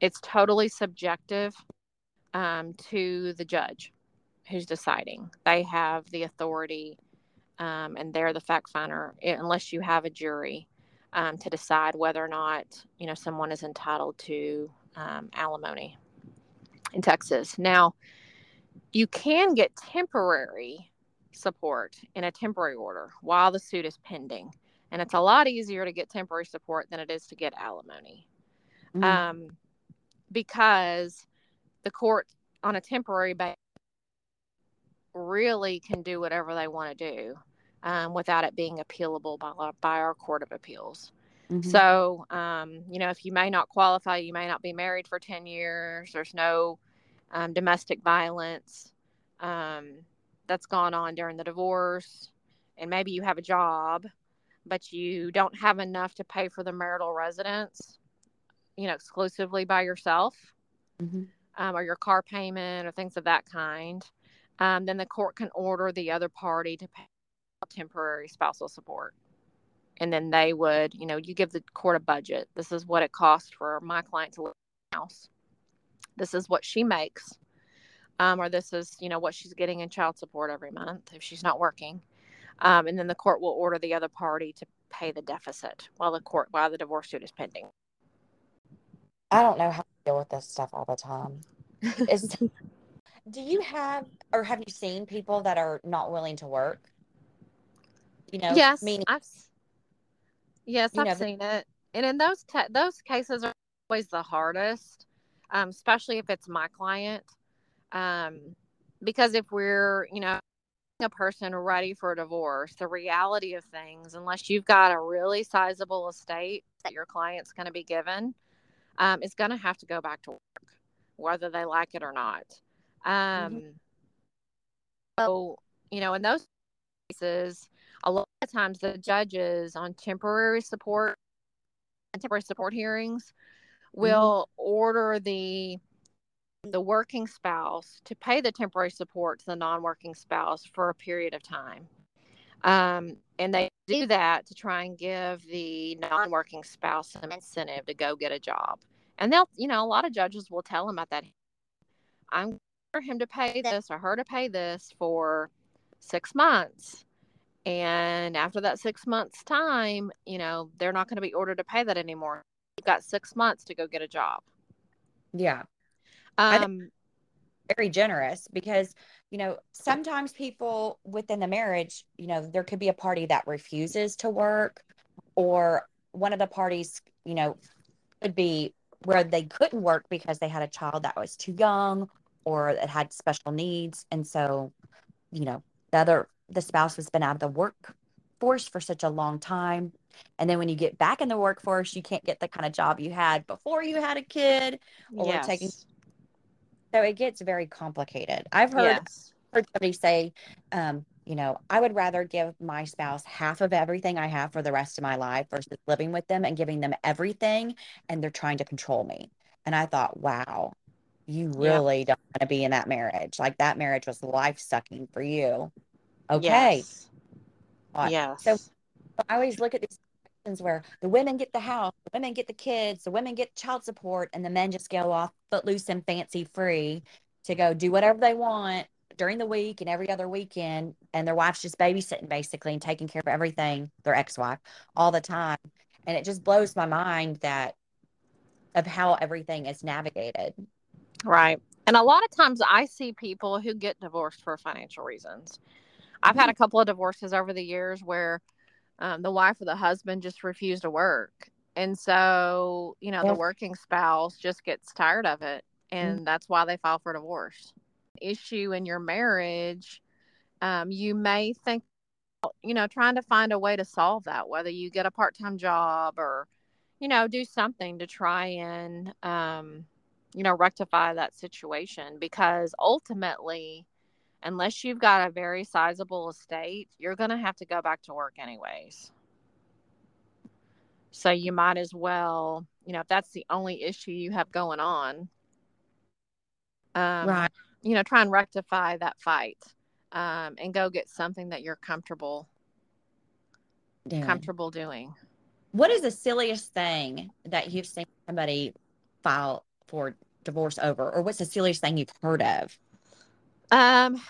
it's totally subjective um, to the judge who's deciding. They have the authority um, and they're the fact finder unless you have a jury um, to decide whether or not you know someone is entitled to um, alimony in Texas. Now, you can get temporary support in a temporary order while the suit is pending, and it's a lot easier to get temporary support than it is to get alimony, mm-hmm. Um, because the court on a temporary basis really can do whatever they want to do um, without it being appealable by, by our Court of Appeals. Mm-hmm. So, um, you know, if you may not qualify, you may not be married for 10 years, there's no um, domestic violence um, that's gone on during the divorce, and maybe you have a job, but you don't have enough to pay for the marital residence, you know, exclusively by yourself, mm-hmm. Um, or your car payment or things of that kind. Um, then the court can order the other party to pay temporary spousal support. And then they would, you know, you give the court a budget. This is what it costs for my client to live in the house. This is what she makes. Um, or this is, you know, what she's getting in child support every month if she's not working. Um, and then the court will order the other party to pay the deficit while the court while the divorce suit is pending. I don't know how to deal with this stuff all the time. Is, do you have or have you seen people that are not willing to work? You know yes meaning, I've, yes i've know, seen it and in those te- those cases are always the hardest um, especially if it's my client um, because if we're you know a person ready for a divorce the reality of things unless you've got a really sizable estate that your client's going to be given um, is going to have to go back to work whether they like it or not um, mm-hmm. so you know in those cases a lot of times the judges on temporary support and temporary support hearings mm-hmm. will mm-hmm. order the the working spouse to pay the temporary support to the non-working spouse for a period of time um, and they do that to try and give the non-working spouse some incentive to go get a job and they'll you know a lot of judges will tell them at that i'm for him to pay this or her to pay this for six months and after that six months time you know they're not going to be ordered to pay that anymore. You've got six months to go get a job. Yeah. Um very generous because you know sometimes people within the marriage you know there could be a party that refuses to work or one of the parties you know could be where they couldn't work because they had a child that was too young or that had special needs. And so you know the other the spouse has been out of the workforce for such a long time. And then when you get back in the workforce, you can't get the kind of job you had before you had a kid or yes. taking. So it gets very complicated. I've heard, yes. heard somebody say, um, you know, I would rather give my spouse half of everything I have for the rest of my life versus living with them and giving them everything and they're trying to control me. And I thought, wow, you really yeah. don't want to be in that marriage. Like that marriage was life sucking for you. Okay. Yes. yes. So I always look at these questions where the women get the house, the women get the kids, the women get child support, and the men just go off footloose and fancy free to go do whatever they want during the week and every other weekend. And their wife's just babysitting basically and taking care of everything, their ex wife, all the time. And it just blows my mind that of how everything is navigated. Right. And a lot of times I see people who get divorced for financial reasons. I've had a couple of divorces over the years where um, the wife or the husband just refused to work. And so, you know, the working spouse just gets tired of it. And mm-hmm. that's why they file for divorce. Issue in your marriage, um, you may think, you know, trying to find a way to solve that, whether you get a part time job or, you know, do something to try and, um, you know, rectify that situation because ultimately, unless you've got a very sizable estate, you're going to have to go back to work anyways. So you might as well, you know, if that's the only issue you have going on, um, right? You know, try and rectify that fight, um, and go get something that you're comfortable, doing. comfortable doing. What is the silliest thing that you've seen somebody file for divorce over, or what's the silliest thing you've heard of? Um,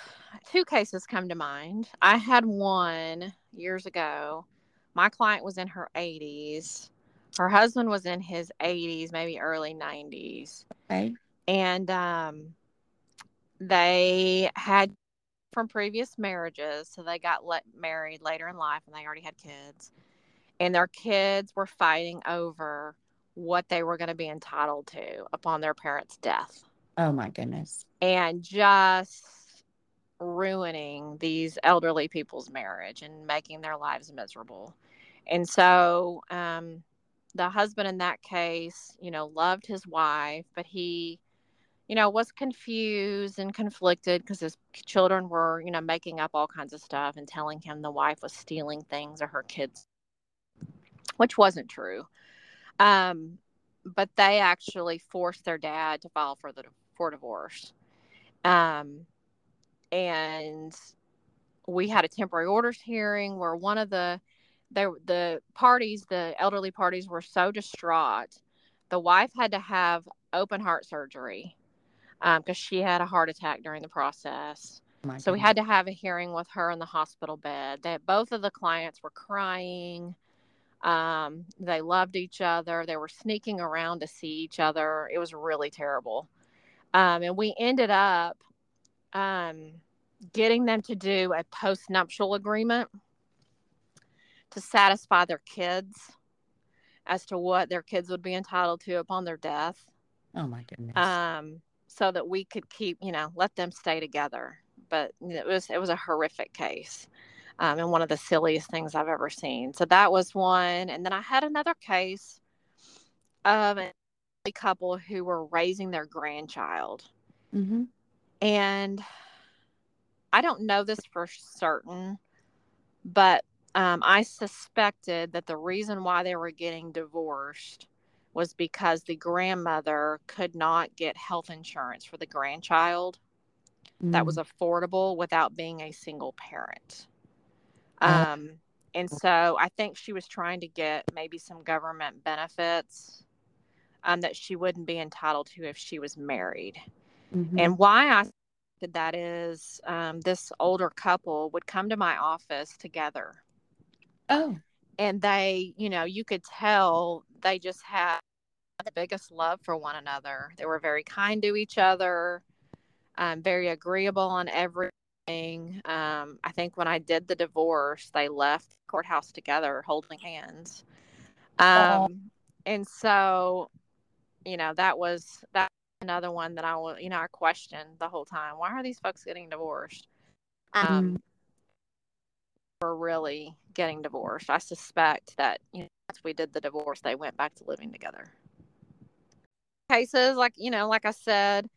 two cases come to mind. I had one years ago. My client was in her 80s. Her husband was in his 80s, maybe early 90s. Okay. And um, they had from previous marriages, so they got let married later in life, and they already had kids. And their kids were fighting over what they were going to be entitled to upon their parents' death. Oh my goodness. And just ruining these elderly people's marriage and making their lives miserable. And so um, the husband in that case, you know, loved his wife, but he, you know, was confused and conflicted because his children were, you know, making up all kinds of stuff and telling him the wife was stealing things or her kids, which wasn't true. Um, but they actually forced their dad to file for the for divorce. Um, and we had a temporary orders hearing where one of the the the parties, the elderly parties, were so distraught. The wife had to have open heart surgery because um, she had a heart attack during the process. Oh so we had to have a hearing with her in the hospital bed. That both of the clients were crying. Um, they loved each other. They were sneaking around to see each other. It was really terrible. Um, and we ended up um, getting them to do a post-nuptial agreement to satisfy their kids as to what their kids would be entitled to upon their death. Oh my goodness. Um, so that we could keep, you know, let them stay together. But it was it was a horrific case. Um, and one of the silliest things I've ever seen. So that was one. And then I had another case of couple who were raising their grandchild. Mm-hmm. And I don't know this for certain, but um, I suspected that the reason why they were getting divorced was because the grandmother could not get health insurance for the grandchild mm. that was mm. affordable without being a single parent. Uh-huh. Um, and so I think she was trying to get maybe some government benefits um, that she wouldn't be entitled to if she was married. Mm-hmm. And why I did that is um, this older couple would come to my office together. Oh. And they, you know, you could tell they just had the biggest love for one another. They were very kind to each other, um, very agreeable on everything. Um, I think when I did the divorce, they left the courthouse together holding hands. Um, oh. And so, you know, that was that another one that I will, you know, I questioned the whole time. Why are these folks getting divorced? Um, mm-hmm. were really getting divorced. I suspect that you know, once we did the divorce, they went back to living together. Cases like you know, like I said,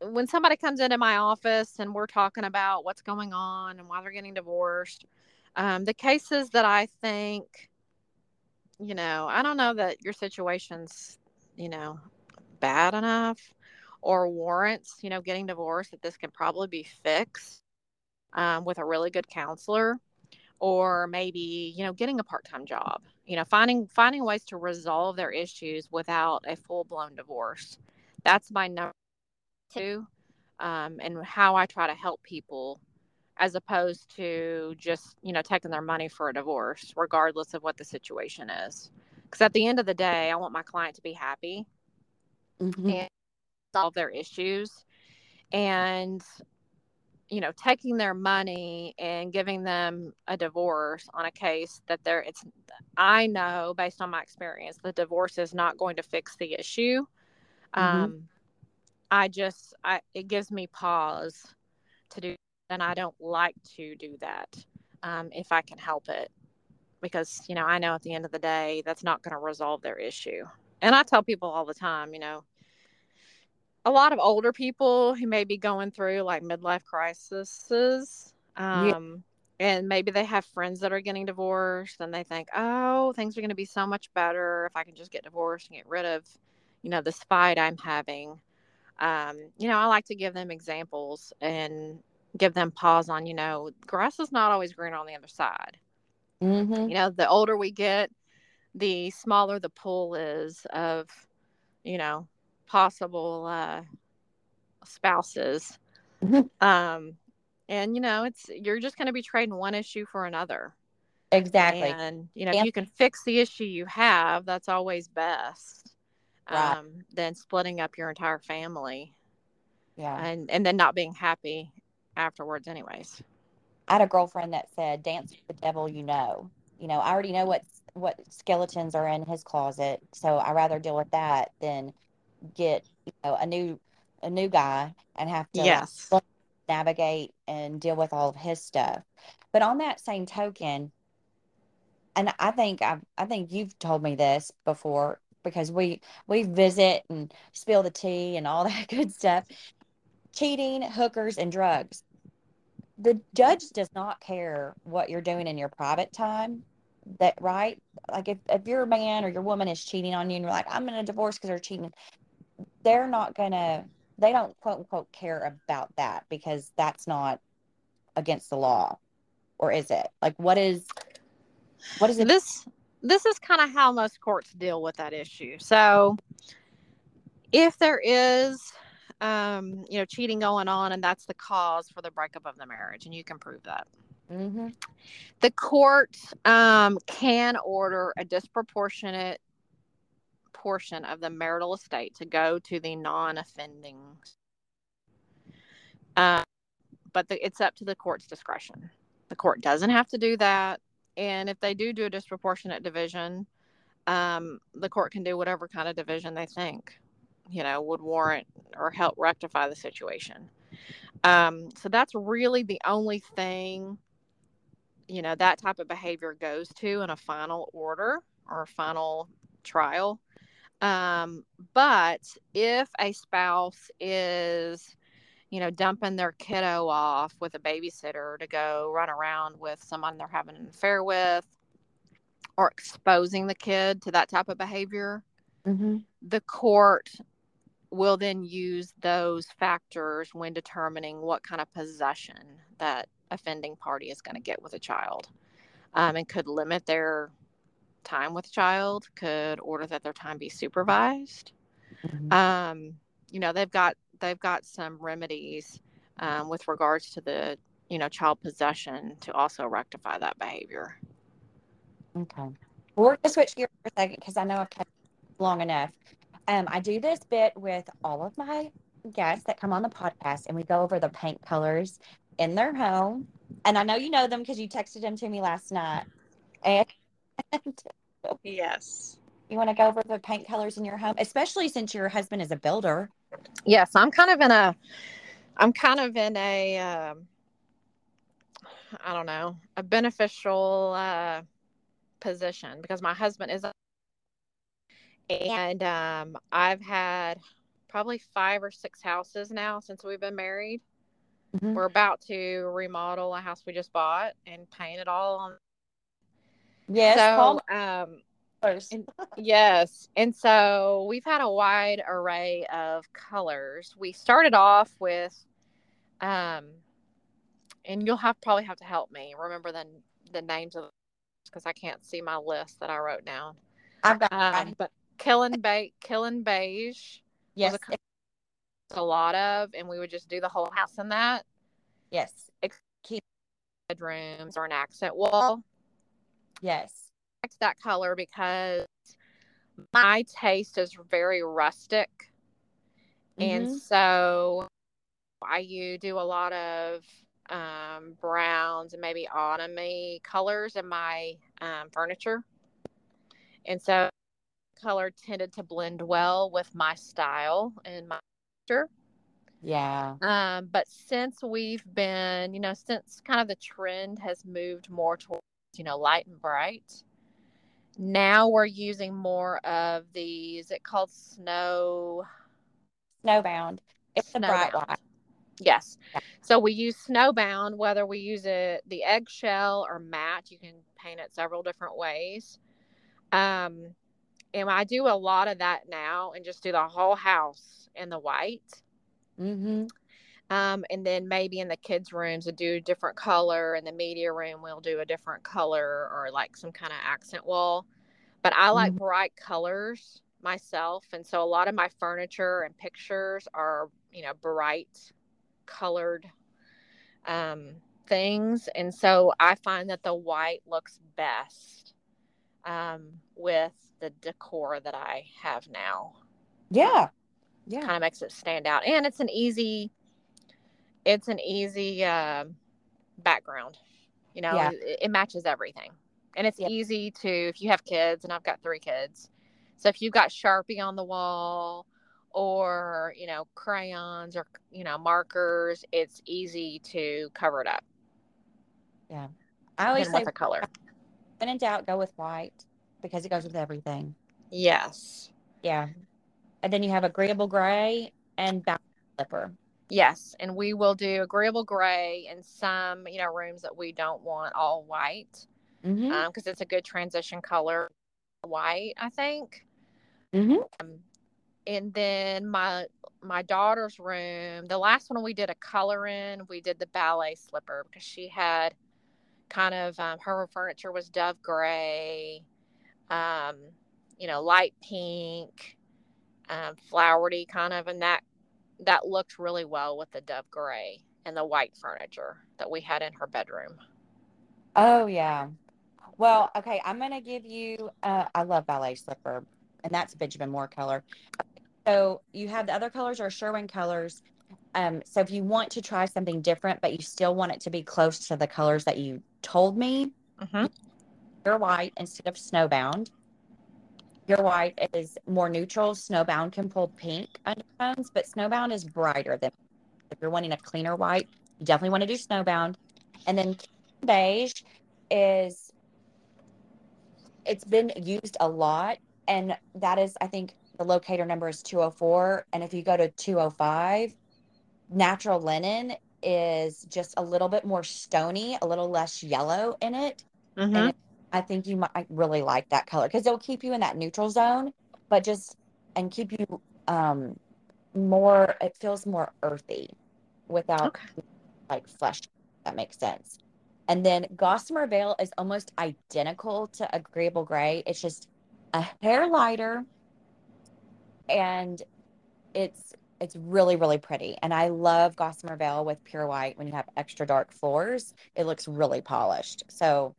when somebody comes into my office and we're talking about what's going on and why they're getting divorced, um, the cases that I think, you know, I don't know that your situation's, you know, bad enough or warrants, you know, getting divorced, that this can probably be fixed um, with a really good counselor. or maybe you know getting a part-time job you know finding finding ways to resolve their issues without a full-blown divorce that's my number two um, and how i try to help people as opposed to just you know taking their money for a divorce regardless of what the situation is because at the end of the day i want my client to be happy mm-hmm. and solve their issues and you know taking their money and giving them a divorce on a case that they're it's i know based on my experience the divorce is not going to fix the issue mm-hmm. um i just i it gives me pause to do and i don't like to do that um if i can help it because you know i know at the end of the day that's not going to resolve their issue. And i tell people all the time you know a lot of older people who may be going through like midlife crises um, yeah. and maybe they have friends that are getting divorced and they think oh things are going to be so much better if i can just get divorced and get rid of you know this fight i'm having. Um, you know i like to give them examples and give them pause on you know grass is not always green on the other side mm-hmm. you know the older we get the smaller the pool is of you know possible uh, spouses. Mm-hmm. Um, and you know, it's you're just going to be trading one issue for another. Exactly. And you know, if you can fix the issue you have, that's always best. Right. Um, than splitting up your entire family. Yeah. And and then not being happy afterwards, anyways. I had a girlfriend that said, "Dance with the devil, you know." You know, I already know what what skeletons are in his closet, so I rather deal with that than get you know a new a new guy and have to yes. like, navigate and deal with all of his stuff. But on that same token, and I think I've I think you've told me this before because we we visit and spill the tea and all that good stuff. Cheating, hookers, and drugs. The judge does not care what you're doing in your private time. That right? Like if, if your man or your woman is cheating on you and you're like, I'm gonna divorce because they're cheating, they're not gonna they don't quote unquote care about that because that's not against the law or is it like what is what is it this this is kind of how most courts deal with that issue so if there is um you know cheating going on and that's the cause for the breakup of the marriage and you can prove that. Mm-hmm. the court um can order a disproportionate portion of the marital estate to go to the non-offending uh, but the, it's up to the court's discretion. The court doesn't have to do that and if they do do a disproportionate division um, the court can do whatever kind of division they think you know would warrant or help rectify the situation um, so that's really the only thing you know that type of behavior goes to in a final order or a final trial um, but if a spouse is, you know, dumping their kiddo off with a babysitter to go run around with someone they're having an affair with, or exposing the kid to that type of behavior, mm-hmm. the court will then use those factors when determining what kind of possession that offending party is going to get with a child. Um, and could limit their time with child could order that their time be supervised. Mm-hmm. um, you know they've got they've got some remedies um, with regards to the you know child possession to also rectify that behavior. Okay. Well, we're gonna switch gears for a second because i know i've kept long enough um, i do this bit with all of my guests that come on the podcast and we go over the paint colors in their home and i know you know them because you texted them to me last night and yes. You want to go over the paint colors in your home, especially since your husband is a builder. Yes, I'm kind of in a, I'm kind of in a, um, I don't know, a beneficial uh, position because my husband is, a, and um, I've had probably five or six houses now since we've been married. Mm-hmm. We're about to remodel a house we just bought and paint it all on Yes. So, um, and, yes. And so we've had a wide array of colors. We started off with, um, and you'll have probably have to help me remember the the names of because I can't see my list that I wrote down. I've got um, but Kilim Bay Kilim beige. Yes. A, a lot of, and we would just do the whole house in that. Yes. Keep bedrooms or an accent wall. Yes. That color because my taste is very rustic. Mm-hmm. And so I you do a lot of um, browns and maybe autumny colors in my um, furniture. And so color tended to blend well with my style and my furniture. Yeah. Um, but since we've been, you know, since kind of the trend has moved more towards, you know, light and bright, now we're using more of the, is it called snow? Snowbound. It's a bright white. Yes. Yeah. So we use snowbound, whether we use it the eggshell or matte, you can paint it several different ways. Um, and I do a lot of that now and just do the whole house in the white. Mm-hmm. Um, and then maybe in the kids' rooms, we do a different color. In the media room, we'll do a different color or like some kind of accent wall. But I like mm-hmm. bright colors myself. And so a lot of my furniture and pictures are, you know, bright colored um, things. And so I find that the white looks best um, with the decor that I have now. Yeah. Yeah. Kind of makes it stand out. And it's an easy, it's an easy uh, background. You know, yeah. it, it, matches everything. And it's yep. easy to, if you have kids, and I've got three kids. So if you've got Sharpie on the wall or you know crayons or you know markers it's easy to cover it up yeah i always say the color when in doubt go with white because it goes with everything. Yes. Yeah. And then you have agreeable gray and ballet slipper. Yes. And we will do agreeable gray in some you know rooms that we don't want all white because mm-hmm. um, it's a good transition color white i think. Mm-hmm. um, and then my my daughter's room the last one we did a color in we did the ballet slipper because she had kind of um, her furniture was dove gray um, you know light pink um, flowery kind of and that that looked really well with the dove gray and the white furniture that we had in her bedroom oh yeah well okay i'm gonna give you uh, i love ballet slipper and that's benjamin moore color so you have the other colors are Sherwin colors. Um, so if you want to try something different, but you still want it to be close to the colors that you told me, mm-hmm. Pure white instead of snowbound. Pure white is more neutral. Snowbound can pull pink undertones, but snowbound is brighter than. If you're wanting a cleaner white, you definitely want to do snowbound. And then beige is it's been used a lot, and that is, I think, the locator number is 204. And if you go to 205, natural linen is just a little bit more stony, a little less yellow in it. Mm-hmm. I think you might really like that color because it'll keep you in that neutral zone, but just and keep you um more. It feels more earthy without okay. like flesh. That makes sense. And then Gossamer Veil is almost identical to Agreeable Gray. It's just a hair lighter and it's it's really really pretty and i love gossamer veil with pure white when you have extra dark floors it looks really polished so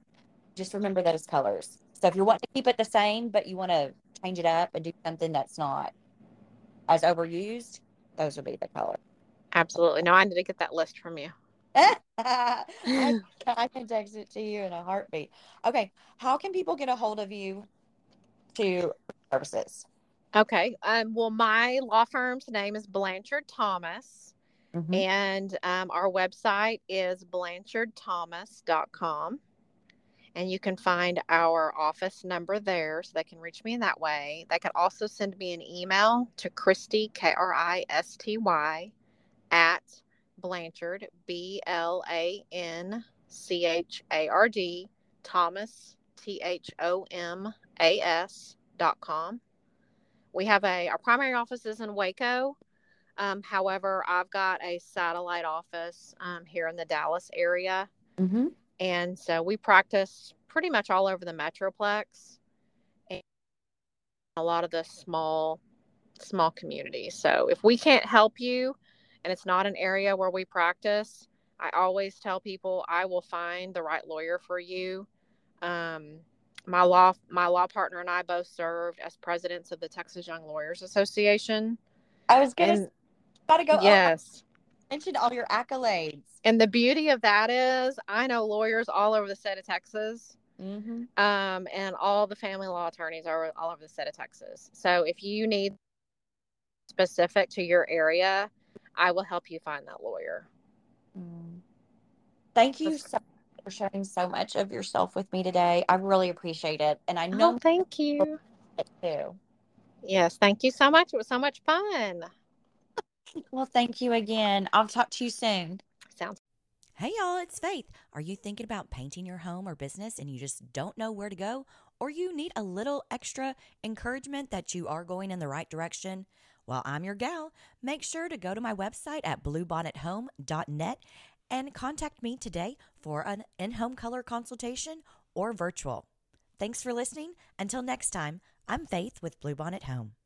just remember those colors so if you want to keep it the same but you want to change it up and do something that's not as overused those would be the color absolutely no i need to get that list from you I, I can text it to you in a heartbeat okay how can people get a hold of you to services Okay. Um, well, my law firm's name is Blanchard Thomas, mm-hmm. and um, our website is blanchardthomas.com. And you can find our office number there so they can reach me in that way. They can also send me an email to Kristy, K R I S T Y, at Blanchard, B L A N C H A R D, Thomas, T H O M A S dot com we have a our primary office is in Waco. Um, however, I've got a satellite office um, here in the Dallas area. Mm-hmm. And so we practice pretty much all over the Metroplex and a lot of the small, small communities. So if we can't help you and it's not an area where we practice, I always tell people I will find the right lawyer for you. Um, my law my law partner and I both served as presidents of the Texas Young Lawyers Association. I was gonna and, gotta go. Yes. Oh, mentioned all your accolades. And the beauty of that is I know lawyers all over the state of Texas. Mm-hmm. Um, and all the family law attorneys are all over the state of Texas. So if you need specific to your area, I will help you find that lawyer. Mm. Thank you so for sharing so much of yourself with me today. I really appreciate it. And I know oh, thank you too. Yes, thank you so much. It was so much fun. Well, thank you again. I'll talk to you soon. Sounds Hey y'all, it's Faith. Are you thinking about painting your home or business and you just don't know where to go? Or you need a little extra encouragement that you are going in the right direction? Well, I'm your gal. Make sure to go to my website at bluebonnethome.net and contact me today for an in home color consultation or virtual. Thanks for listening. Until next time, I'm Faith with Bluebonnet Home.